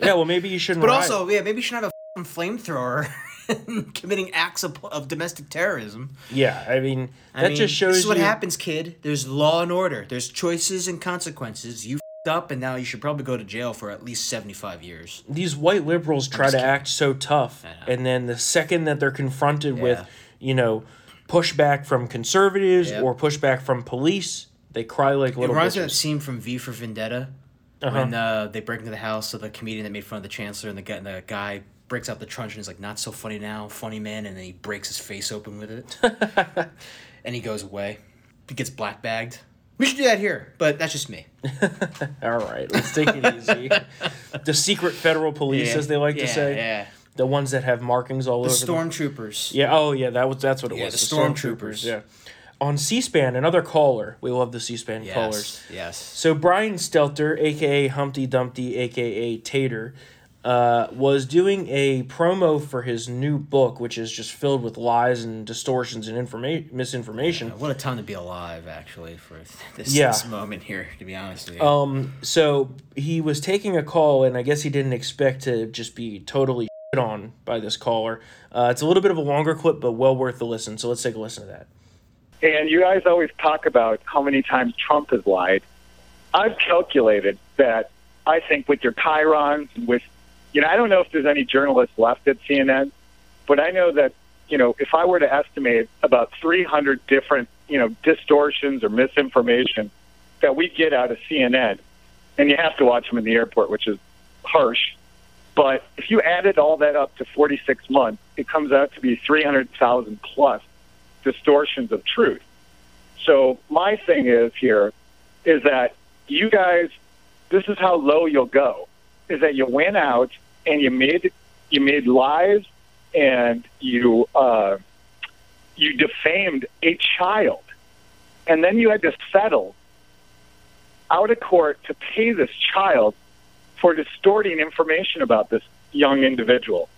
Yeah, well, maybe you shouldn't. But riot. also, yeah, maybe you should have a flamethrower [LAUGHS] committing acts of, of domestic terrorism. yeah, I mean I that mean, just shows this is what you. happens, kid. There's law and order. There's choices and consequences. You f***ed up, and now you should probably go to jail for at least 75 years. these white liberals try to kidding. act so tough, and then the second that they're confronted with, you know, pushback from conservatives Yep. or pushback from police, they cry like It little reminds me of that scene from V for Vendetta when uh, they break into the house of the comedian that made fun of the chancellor, and the guy, and the guy breaks out the truncheon and is like, "Not so funny now, funny man," and then he breaks his face open with it, [LAUGHS] and he goes away. He gets black bagged. We should do that here, but that's just me. [LAUGHS] All right, let's take it easy. the secret federal police, as they like to say, yeah. the ones that have markings all The over them. stormtroopers. Yeah. Oh, yeah. That was that's what it Yeah, was. the stormtroopers. Yeah. On C-SPAN, another caller. We love the C-SPAN Yes. callers. Yes. So Brian Stelter, aka Humpty Dumpty, aka Tater, uh, was doing a promo for his new book, which is just filled with lies and distortions and informa- misinformation. What a time to be alive, actually, for [LAUGHS] this, Yeah. this moment here. To be honest with you. Um, so he was taking a call, and I guess he didn't expect to just be totally [LAUGHS] on by this caller. Uh, it's a little bit of a longer clip, but well worth the listen. So let's take a listen to that. And you guys always talk about how many times Trump has lied. I've calculated that I think with your chyrons and with, you know, I don't know if there's any journalists left at CNN, but I know that, you know, if I were to estimate about 300 different, you know, distortions or misinformation that we get out of CNN, and you have to watch them in the airport, which is harsh. But if you added all that up to 46 months, it comes out to be 300,000 plus distortions of truth. So my thing is here is that you guys, this is how low you'll go, is that you went out and you made you made lies and you uh, you defamed a child, and then you had to settle out of court to pay this child for distorting information about this young individual.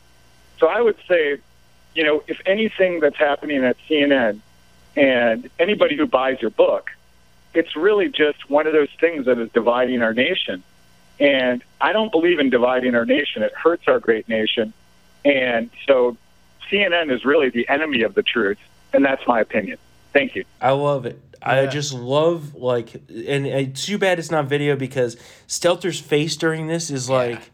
So I would say, you know, if anything that's happening at CNN and anybody who buys your book, it's really just one of those things that is dividing our nation. And I don't believe in dividing our nation. It hurts our great nation. And so CNN is really the enemy of the truth. And that's my opinion. Thank you. I love it. I just love like, and it's too bad it's not video because Stelter's face during this is like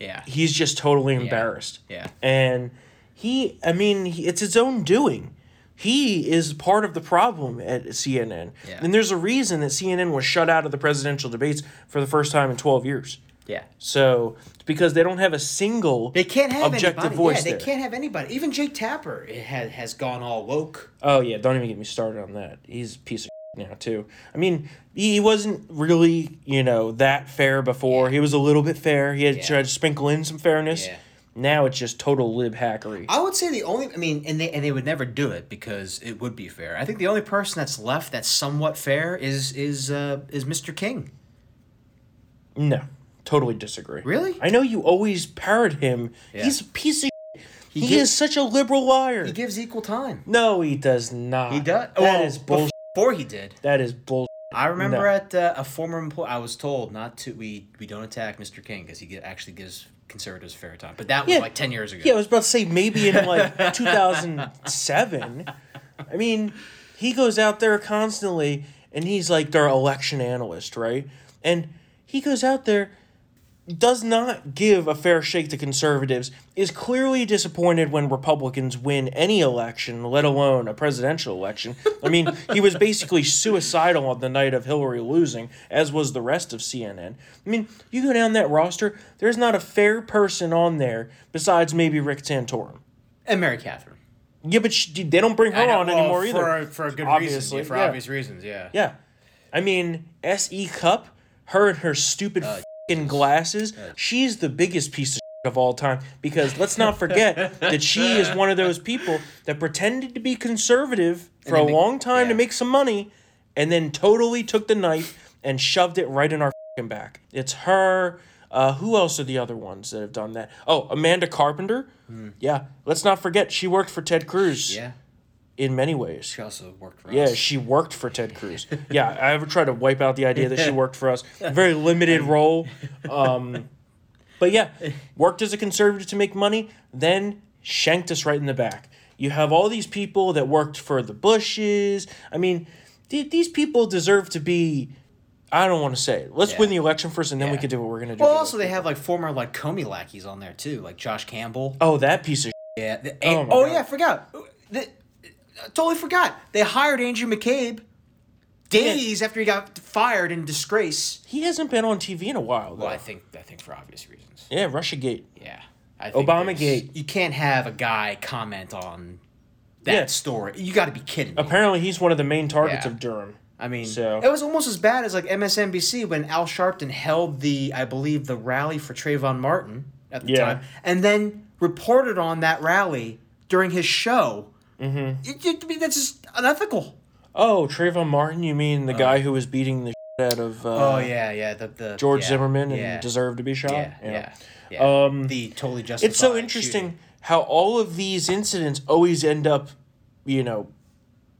yeah. he's just totally embarrassed. Yeah. and he, I mean, he, it's his own doing. he is part of the problem at CNN. Yeah. And there's a reason that CNN was shut out of the presidential debates for the first time in 12 years. Yeah. So because they don't have a single They can't have objective anybody. voice yeah, they there. can't have anybody. Even Jake Tapper has has gone all woke. Oh yeah, don't even get me started on that. He's a piece of now too. I mean, he wasn't really you know that fair before. He was a little bit fair. He had Yeah. tried to sprinkle in some fairness. Yeah. Now it's just total lib hackery. I would say the only, I mean, and they and they would never do it because it would be fair. I think the only person that's left that's somewhat fair is is uh, is Mr. King. No, totally disagree. Really? I know you always parrot him. Yeah. He's a piece of. He, gi- is such a liberal liar. He gives equal time. no, he does not. He does. That is bull. Before he did, That is bull. I remember No. at uh, a former employee, I was told not to. We we don't attack Mr. King because he get, actually gives conservatives fair time. But that was Yeah. like ten years ago. Yeah, I was about to say maybe in like [LAUGHS] 2007. I mean, he goes out there constantly and he's like their election analyst, right? And he goes out there, does not give a fair shake to conservatives, is clearly disappointed when Republicans win any election, let alone a presidential election. I mean, he was basically suicidal on the night of Hillary losing, as was the rest of CNN. I mean, you go down that roster, there's not a fair person on there besides maybe Rick Santorum. and Mary Catherine. Yeah, but she, they don't bring her know, on well, anymore for, either. For a good Obviously, reason. For yeah. obvious reasons, yeah. Yeah. I mean, S.E. Cupp, her and her stupid Uh, fing glasses, she's the biggest piece of of all time because let's not forget that she is one of those people that pretended to be conservative for a be- long time to make some money and then totally took the knife and shoved it right in our fing back. It's her. Uh, who else are the other ones that have done that? Oh, Amanda Carpenter. Yeah, let's not forget she worked for Ted Cruz. Yeah. In many ways. She also worked for Yeah, us. Yeah, she worked for Ted Cruz. Yeah, I ever tried to wipe out the idea that she [LAUGHS] worked for us. Very limited role. Um, but yeah, worked as a conservative to make money, then shanked us right in the back. You have all these people that worked for the Bushes. I mean, th- these people deserve to be. I don't want to say it. Let's Yeah. win the election first, and then we Yeah. can do what we're gonna do. Well, also they have like former like Comey lackeys on there too, like Josh Campbell. oh, that piece of. Yeah. the- Oh oh, God. yeah, I forgot. The, I totally forgot. They hired Andrew McCabe days after he got fired in disgrace. He hasn't been on TV in a while. Though. Well, I think I think for obvious reasons. yeah, RussiaGate. Yeah. I think Obamagate. there's- You can't have a guy comment on that Yeah. story. You got to be kidding me. Apparently, he's one of the main targets Yeah. of Durham. I mean, So- it was almost as bad as like MSNBC when Al Sharpton held the, I believe, the rally for Trayvon Martin at the Yeah. time, and then reported on that rally during his show. Mm-hmm. It, it, I mean, that's just unethical. Oh, Trayvon Martin, you mean the guy who was beating the shit out of uh, oh yeah, yeah, the, the George yeah, Zimmerman and yeah, deserved to be shot? yeah, yeah, yeah. Um, the totally justified. It's so interesting shooting. how all of these incidents always end up, you know,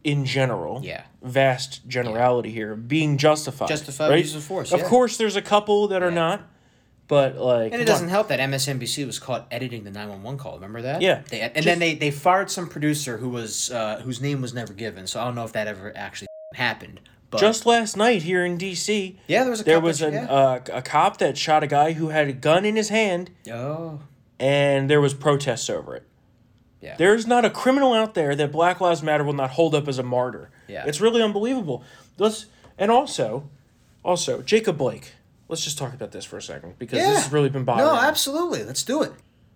in general. Yeah. Vast generality here, being justified. Justified right? use of force, Of course, there's a couple that are not, but like. And it doesn't on. help that MSNBC was caught editing the nine one one call. Remember that? Yeah. They, and Just- then they, they fired some producer who was uh, whose name was never given. So I don't know if that ever actually happened. But Just last night here in D.C., yeah, there was a there cop was that- an, yeah. uh, a cop that shot a guy who had a gun in his hand oh and there was protests over it. yeah. There's not a criminal out there that Black Lives Matter will not hold up as a martyr. Yeah. It's really unbelievable. Let's and also, also Jacob Blake. Let's just talk about this for a second because yeah. this has really been bothering. No, me. absolutely. Let's do it.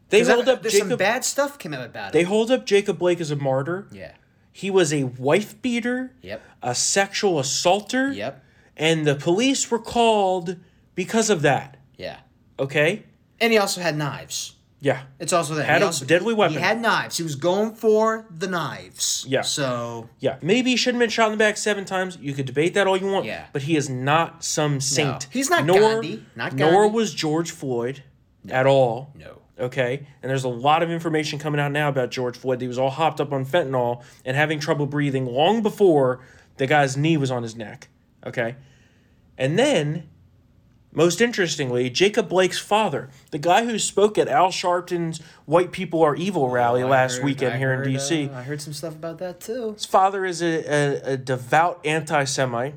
They hold I- up there's some bad stuff came out about it. They hold up Jacob Blake as a martyr. yeah. He was a wife beater. Yep. A sexual assaulter. Yep. And the police were called because of that. Yeah. Okay. And he also had knives. Yeah. It's also that Had he a also, deadly weapon. He had knives. He was going for the knives. Yeah. So Yeah, maybe he shouldn't have been shot in the back seven times. You could debate that all you want. Yeah. But he is not some saint. No. He's not nor, Gandhi. Not Gandhi. Nor was George Floyd at all. no. Okay? And there's a lot of information coming out now about George Floyd. He was all hopped up on fentanyl and having trouble breathing long before the guy's knee was on his neck. Okay? And then, most interestingly, Jacob Blake's father, the guy who spoke at Al Sharpton's White People Are Evil rally I last heard- weekend I here heard, in D.C. uh, I heard some stuff about that too. His father is a, a, a devout anti Semite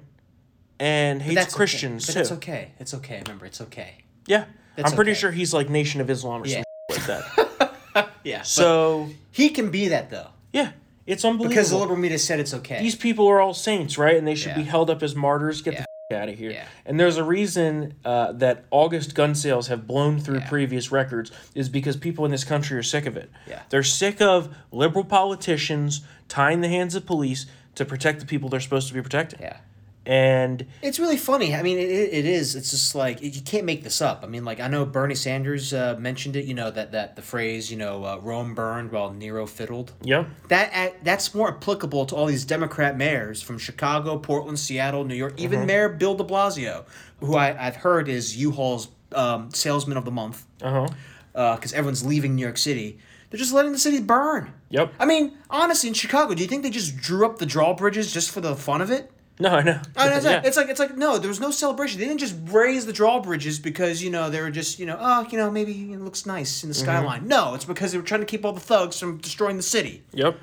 and hates okay. Christians But too. It's okay. It's okay. Remember, it's okay. Yeah. That's I'm pretty okay. sure he's like Nation of Islam or Yeah. something like that. [LAUGHS] Yeah. so, he can be that though. yeah. It's unbelievable. because the liberal media said it's okay. These people are all saints, right? And they should be held up as martyrs. Get Yeah. the out of here. Yeah. And there's a reason uh, that August gun sales have blown through Yeah. previous records is because people in this country are sick of it. Yeah. They're sick of liberal politicians tying the hands of police to protect the people they're supposed to be protecting. yeah. And It's really funny. I mean, it, it is. It's just like you can't make this up. I mean, like I know Bernie Sanders uh, mentioned it. You know that that the phrase, you know, uh, Rome burned while Nero fiddled. yeah, That uh, that's more applicable to all these Democrat mayors from Chicago, Portland, Seattle, New York. Even Mm-hmm. Mayor Bill De Blasio, who I, I've heard is U-Haul's um, salesman of the month, uh huh. because everyone's leaving New York City. They're just letting the city burn. Yep. I mean, honestly, in Chicago, do you think they just drew up the drawbridges just for the fun of it? No, I know. I know, it's, Yeah. like, it's like it's like no, there was no celebration. They didn't just raise the drawbridges because you know they were just you know oh you know maybe it looks nice in the Mm-hmm. skyline. No, it's because they were trying to keep all the thugs from destroying the city. Yep.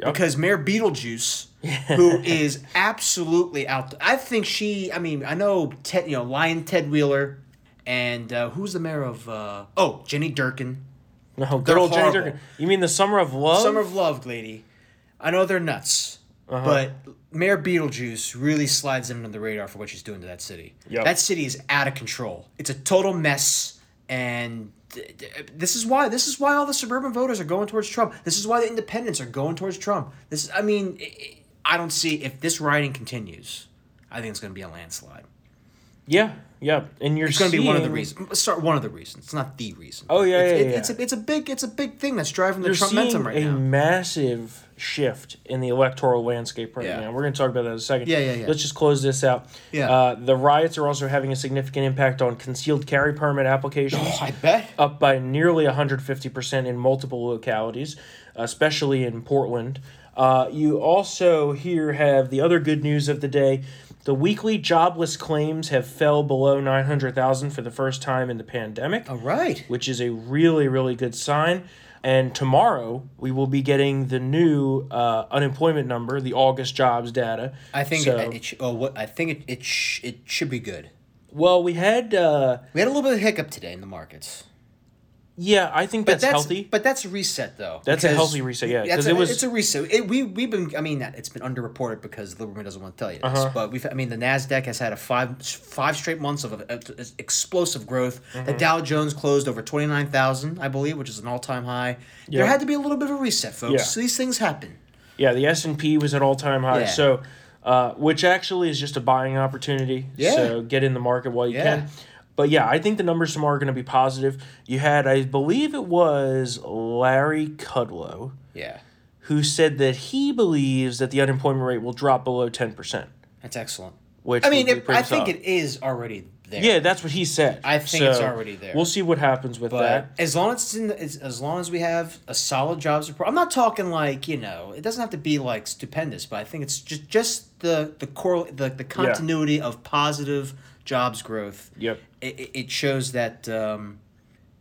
Yep. Because Mayor Beetlejuice, [LAUGHS] who is absolutely out, I think she. I mean, I know Ted, you know Lyin' Ted Wheeler, and uh, who's the mayor of? Uh, oh, Jenny Durkan, No, good They're old Jenny. Durkan. You mean the Summer of Love? Summer of Love lady. I know they're nuts, Uh-huh. but Mayor Beetlejuice really slides them under the radar for what she's doing to that city. Yep. That city is out of control. It's a total mess, and th- th- this is why. This is why all the suburban voters are going towards Trump. This is why the independents are going towards Trump. This, is, I mean, I- don't see if this rioting continues. I think it's going to be a landslide. Yeah, yeah. And you're It's going to be one of the reasons. Start one of the reasons. It's not the reason. Oh, yeah, it's, yeah, it- yeah. It's a, it's a big it's a big thing that's driving the You're Trump momentum right a now. massive shift in the electoral landscape right Yeah. now. We're going to talk about that in a second. Yeah, yeah, yeah. Let's just close this out. Yeah. Uh, the riots are also having a significant impact on concealed carry permit applications. Oh, I bet. up by nearly 150% in multiple localities, especially in Portland. Uh, you also here have the other good news of the day. The weekly jobless claims have fell below 900,000 for the first time in the pandemic, All right. which is a really, really good sign. And tomorrow we will be getting the new uh, unemployment number, the August jobs data. I think So- it, it oh what I think it it, sh- it should be good. well, we had uh, We had a little bit of hiccup today in the markets. Yeah, I think But that's, healthy. But that's a reset, though. That's a healthy reset, yeah, 'cause That's it was- it's a reset. It, we we've been. I mean, it's been underreported because the government doesn't want to tell you this. Uh-huh. But we've. I mean, the Nasdaq has had a five five straight months of uh, uh, explosive growth. The Mm-hmm. Dow Jones closed over twenty nine thousand, I believe, which is an all time high. Yeah. There had to be a little bit of a reset, folks. Yeah. So these things happen. Yeah, the S and P was at all time high. Yeah. So, uh, which actually is just a buying opportunity. Yeah. So get in the market while you Yeah. can. But yeah, I think the numbers tomorrow are going to be positive. You had, I believe it was Larry Kudlow, Yeah, who said that he believes that the unemployment rate will drop below ten percent. that's excellent. Which I mean, it, I think it is already there. Yeah, that's what he said. I think it's already there. We'll see what happens with But that. as long as it's in the, as, as long as we have a solid jobs report, I'm not talking like you know it doesn't have to be like stupendous, but I think it's just just the the core the, the continuity of positive jobs growth. Yep. It, it- shows that. Um,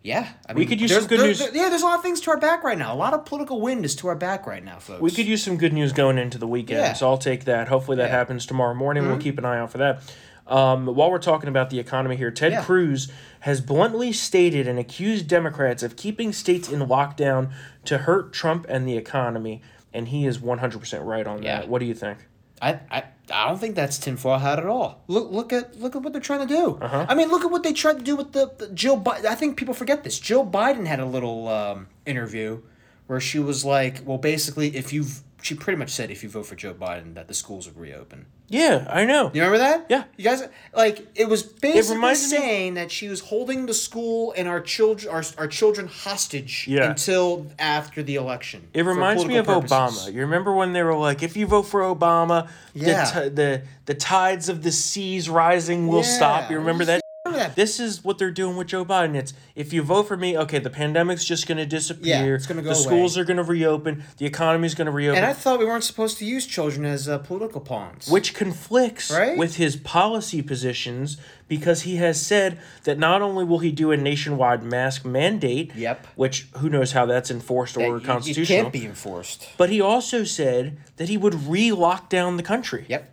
yeah, I We could use some good there- news. there- yeah, there's a lot of things to our back right now. A lot of political wind is to our back right now, folks. We could use some good news going into the weekend, Yeah. so I'll take that. Hopefully that Yeah. Mm-hmm. happens tomorrow morning. We'll keep an eye out for that. Um, while we're talking about the economy here, Ted Yeah. Cruz has bluntly stated and accused Democrats of keeping states in lockdown to hurt Trump and the economy, and he is 100% right on that. What do you think? I, I I don't think that's tinfoil hat at all. Look look at look at what they're trying to do. Uh-huh. I mean, look at what they tried to do with the, the Jill. Bi- I think people forget this. Jill Biden had a little um, interview where she was like, "Well, basically, if you," she pretty much said, "If you vote for Joe Biden, that the schools would reopen." Yeah, I know. You remember that? Yeah. You guys like it was basically me- saying that she was holding the school and our children our, our children hostage Yeah. until after the election. It reminds me of political Obama. You remember when they were like, "If you vote for Obama, Yeah. the, t- the the tides of the seas rising will stop." You remember that? Remember that? This is what they're doing with Joe Biden. It's if you vote for me, okay, the pandemic's just going to disappear. it's gonna go The schools are going to reopen. The economy's going to reopen. And I thought we weren't supposed to use children as uh, political pawns. which conflicts Right? with his policy positions because he has said that not only will he do a nationwide mask mandate, Yep. which who knows how that's enforced That or you- It constitutional, can't be enforced. but he also said that he would re-lock down the country. Yep.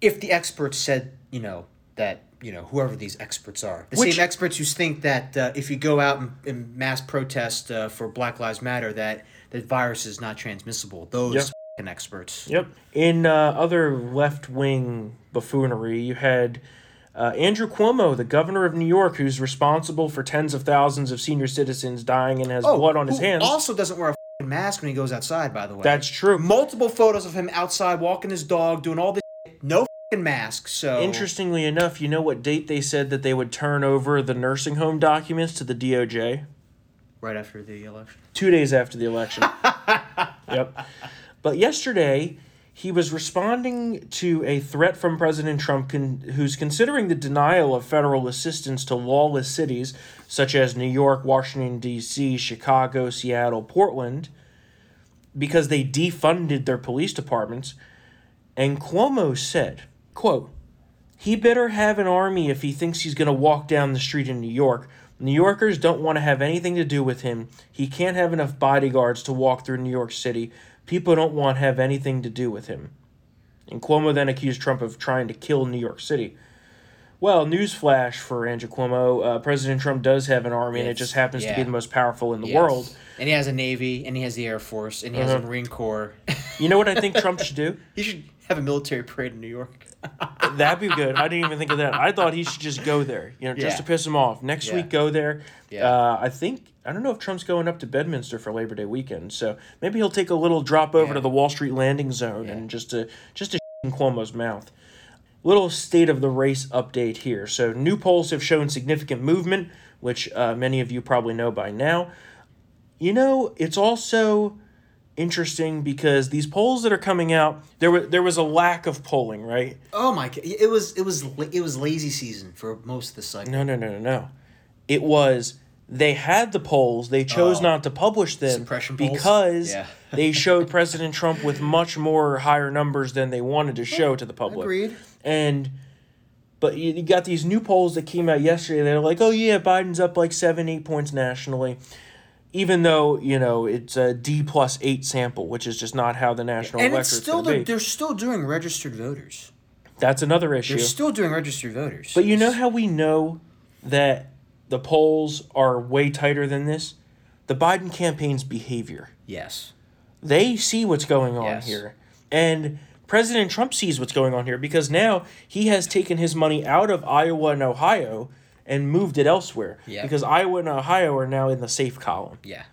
If the experts said, you know, that you know whoever these experts are, the Which- same experts who think that uh, if you go out and, and mass protest uh, for Black Lives Matter, that the virus is not transmissible. Those Yep. fing experts. Yep. In uh, other left wing buffoonery, you had uh, Andrew Cuomo, the governor of New York, who's responsible for tens of thousands of senior citizens dying and has blood on his Oh, hands. Also, doesn't wear a fing mask when he goes outside. By the way, That's true. multiple photos of him outside walking his dog, doing all this. No mask. So Interestingly enough, you know what date they said that they would turn over the nursing home documents to the DOJ? Right after the election. Two days after the election. [LAUGHS] yep. But yesterday, he was responding to a threat from President Trump, con- who's considering the denial of federal assistance to lawless cities such as New York, Washington, D.C., Chicago, Seattle, Portland, because they defunded their police departments. And Cuomo said, quote, he better have an army if he thinks he's going to walk down the street in New York. New Yorkers don't want to have anything to do with him. He can't have enough bodyguards to walk through New York City. People don't want to have anything to do with him. And Cuomo then accused Trump of trying to kill New York City. Well, newsflash for Andrew Cuomo: uh, President Trump does have an army, and it just happens to be the most powerful in the Yes. world. And he has a navy, and he has the air force, and he has a Marine Corps. You know what I think [LAUGHS] Trump should do? he should have a military parade in New York. That'd be good. I didn't even think of that. I thought he should just go there, you know, just Yeah. to piss him off. Next Yeah. week, go there. Yeah. Uh, I think I don't know if Trump's going up to Bedminster for Labor Day weekend, so maybe he'll take a little drop over Yeah. to the Wall Street landing zone and just to just to [LAUGHS] in Cuomo's mouth. Little state of the race update here. So new polls have shown significant movement, which uh, many of you probably know by now. You know, it's also interesting because these polls that are coming out, there was there was a lack of polling, right? Oh my! god! It was it was it was lazy season for most of the cycle. No, no, no, no, no. It was they had the polls. They chose Oh. not to publish them because Yeah. [LAUGHS] they showed [LAUGHS] President Trump with much more higher numbers than they wanted to show to the public. Agreed. And but you, you got these new polls that came out yesterday. They're like, oh yeah, Biden's up like seven, eight points nationally. Even though you know it's a D plus eight sample, which is just not how the national And electorate's it's still going to they're, be. they're still doing registered voters. That's another issue. They're still doing registered voters. But you know how we know that the polls are way tighter than this? The Biden campaign's behavior. yes, They see what's going on Yes. here. And President Trump sees what's going on here because now he has taken his money out of Iowa and Ohio and moved it elsewhere. Yeah. Because Iowa and Ohio are now in the safe column. yeah.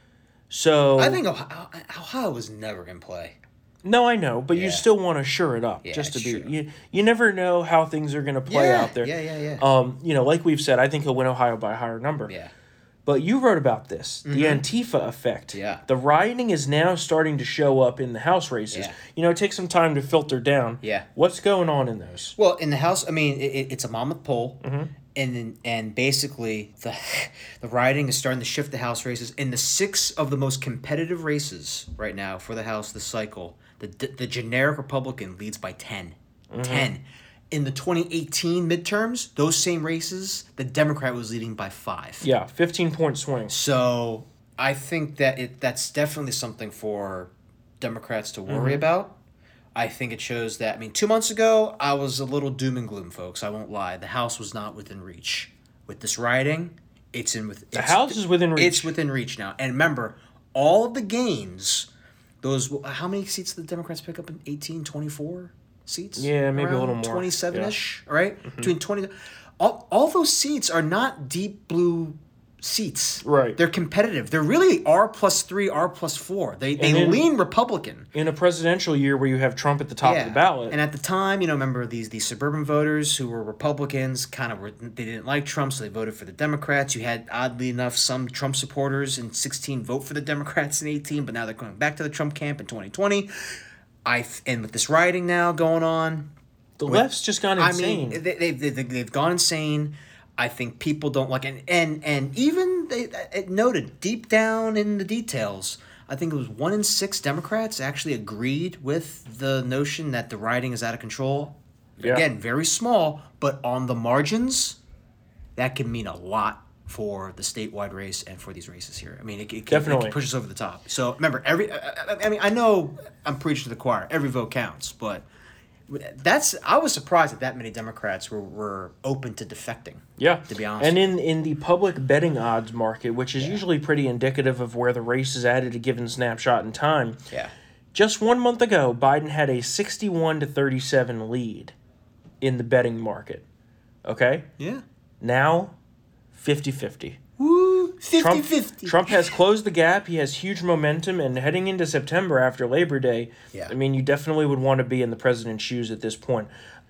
So I think Ohio, Ohio was never gonna play. No, I know, but you still want to shore it up Yeah, just to be true. you you never know how things are going to play Yeah, out there. yeah, yeah, yeah. Um, you know, like we've said, I think he'll win Ohio by a higher number. Yeah. But you wrote about this, the Antifa effect. Mm-hmm. Yeah. The rioting is now starting to show up in the House races. Yeah. You know, it takes some time to filter down. Yeah. What's going on in those? Well, in the House, I mean, it, it- it's a mammoth poll, Mm-hmm. And and basically the [LAUGHS] the rioting is starting to shift the House races. In the six of the most competitive races right now for the House this cycle, the the generic Republican leads by 10. Mm-hmm. 10. In the 2018 midterms, those same races, the Democrat was leading by five. Yeah, 15 point swing. So I think that it that's definitely something for Democrats to worry Mm-hmm. about. I think it shows that I mean two months ago I was a little doom and gloom, folks. I won't lie. The House was not within reach. With this rioting, it's in with The House is within reach. It's within reach now. And remember, all of the gains, those how many seats did the Democrats pick up in 18, 24 seats? Yeah, maybe a little more. 27 ish, right? Mm-hmm. Between 20 all, all those seats are not deep blue seats. Right. They're competitive. They're really R plus three, R plus four. They they then- lean Republican. In a presidential year where you have Trump at the top of the ballot. And at the time, you know, remember these these suburban voters who were Republicans, kind of were they didn't like Trump, so they voted for the Democrats. You had oddly enough some Trump supporters in sixteen vote for the Democrats in eighteen, but now they're going back to the Trump camp in twenty twenty. I th- and with this rioting now going on, the left's just gone I insane. mean, they, they, they, they've gone insane. I think people don't like and and and even they it noted deep down in the details. I think it was one in six Democrats actually agreed with the notion that the rioting is out of control. Yeah. Again, very small, but on the margins, that can mean a lot for the statewide race and for these races here. I mean, it, it, can, it Definitely. can push us over the top. So remember, every I- I mean, I know I'm preaching to the choir. Every vote counts, but That's I was surprised that that many Democrats were, were open to defecting. Yeah. To be honest. And in, in the public betting odds market, which is usually pretty indicative of where the race is at at a given snapshot in time, Yeah. just one month ago, Biden had a 61 to 37 lead in the betting market. Okay? Yeah. Now, 50 50. Woo! 50 Trump, 50. Trump has closed the gap. He has huge momentum, and heading into September after Labor Day, Yeah. I mean, you definitely would want to be in the president's shoes at this point.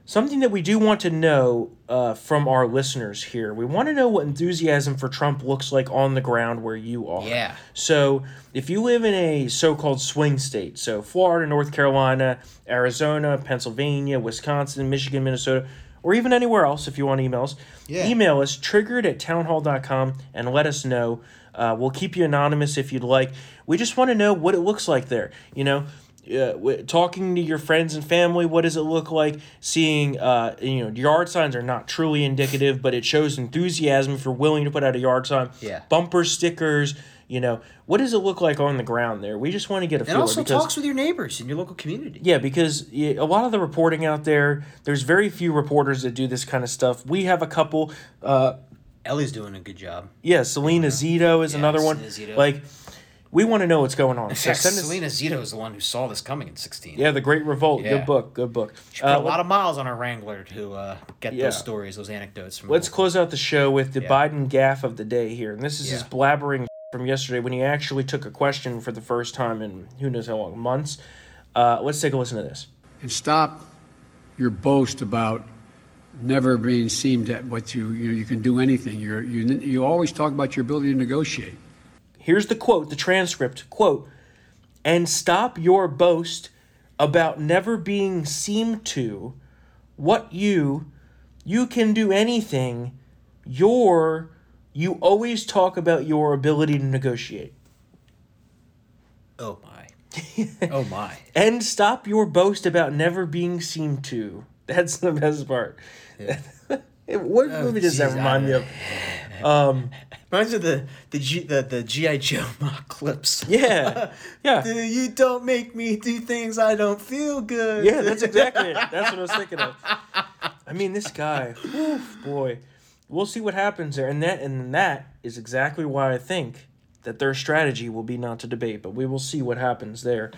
Something that we do want to know uh, from our listeners here we want to know what enthusiasm for Trump looks like on the ground where you are. Yeah. So, if you live in a so called swing state, so Florida, North Carolina, Arizona, Pennsylvania, Wisconsin, Michigan, Minnesota, or even anywhere else if you want emails, Yeah. email us triggered at townhall.com and let us know. Uh, we'll keep you anonymous if you'd like. We just want to know what it looks like there. You know, uh, w- talking to your friends and family, what does it look like? Seeing, uh, you know, yard signs are not truly indicative, but it shows enthusiasm if you're willing to put out a yard sign. Yeah. Bumper stickers, you know, what does it look like on the ground there? We just want to get a and feel also because talks with your neighbors in your local community. yeah, because a lot of the reporting out there, there's very few reporters that do this kind of stuff. We have a couple. Uh, Ellie's doing a good job. yeah, Selena Zito is Yeah, another one. Zito. Like, we want to know what's going on. [LAUGHS] So send us. Selena Zito is the one who saw this coming in 16. Yeah, the Great Revolt. Yeah. Good book. Good book. She put Uh, a lot of miles on her Wrangler to uh, get Yeah. those stories, those anecdotes from. Let's close out the show with the Yeah. Biden gaff of the day here, and this is his blabbering from yesterday when he actually took a question for the first time in who knows how long months. Uh, let's take a listen to this. and stop your boast about never being seemed at what you you, know, you can do anything. You're, you you always talk about your ability to negotiate. Here's the quote, the transcript quote, and stop your boast about never being seemed to what you you can do anything your you always talk about your ability to negotiate Oh my. [LAUGHS] oh my. and stop your boast about never being seen to that's the best part Yeah. [LAUGHS] what movie does that geez, remind me of [LAUGHS] um Reminds me of the the G, the, the GI Joe mock clips. yeah yeah you don't make me do things I don't feel good. Yeah, that's exactly it. That's what I was thinking of. I mean, this guy, whew, boy, we'll see what happens there, and that and that is exactly why I think that their strategy will be not to debate, but we will see what happens there.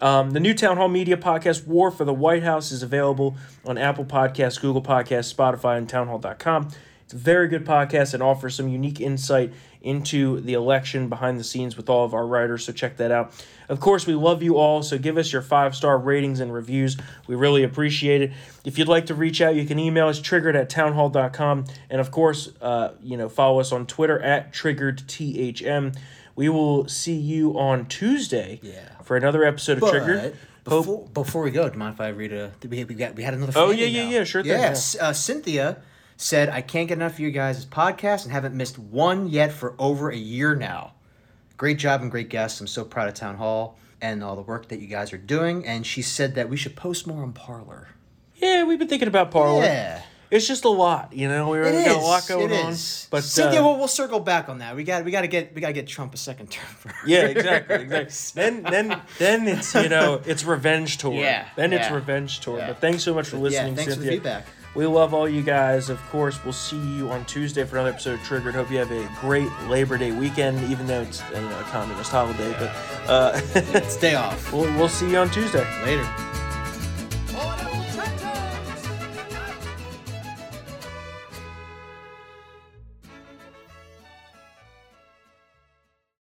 Um, the new Town Hall Media podcast, War for the White House, is available on Apple Podcasts, Google Podcasts, Spotify, and townhall.com. It's a very good podcast and offers some unique insight into the election behind the scenes with all of our writers, so check that out. Of course, we love you all, so give us your five star ratings and reviews. We really appreciate it. If you'd like to reach out, you can email us triggered at townhall.com. And of course, uh, you know, follow us on Twitter at triggeredthm. We will see you on Tuesday Yeah. for another episode of But Triggered. before, before we go, do you mind if I read a? We, we got we had another. Oh, yeah, yeah, yeah, sure thing, Yes, uh, Cynthia said I can't get enough of you guys' podcast and haven't missed one yet for over a year now. Great job and great guests. I'm so proud of Town Hall and all the work that you guys are doing. And she said that we should post more on Parler. Yeah, we've been thinking about Parler. Yeah. It's just a lot, you know. We're we got a lot going on. But Cynthia, uh, we'll, we'll circle back on that. We got we got to get we got to get Trump a second term. For Yeah, exactly, exactly. [LAUGHS] then, then, then it's you know it's revenge tour. Yeah, Then it's revenge tour. yeah. But thanks so much for Yeah, listening, thanks for the Cynthia. feedback. We love all you guys. Of course, we'll see you on Tuesday for another episode of Triggered. Hope you have a great Labor Day weekend, even though it's you know, a communist holiday. But uh, [LAUGHS] Stay off. we'll, we'll see you on Tuesday. Later.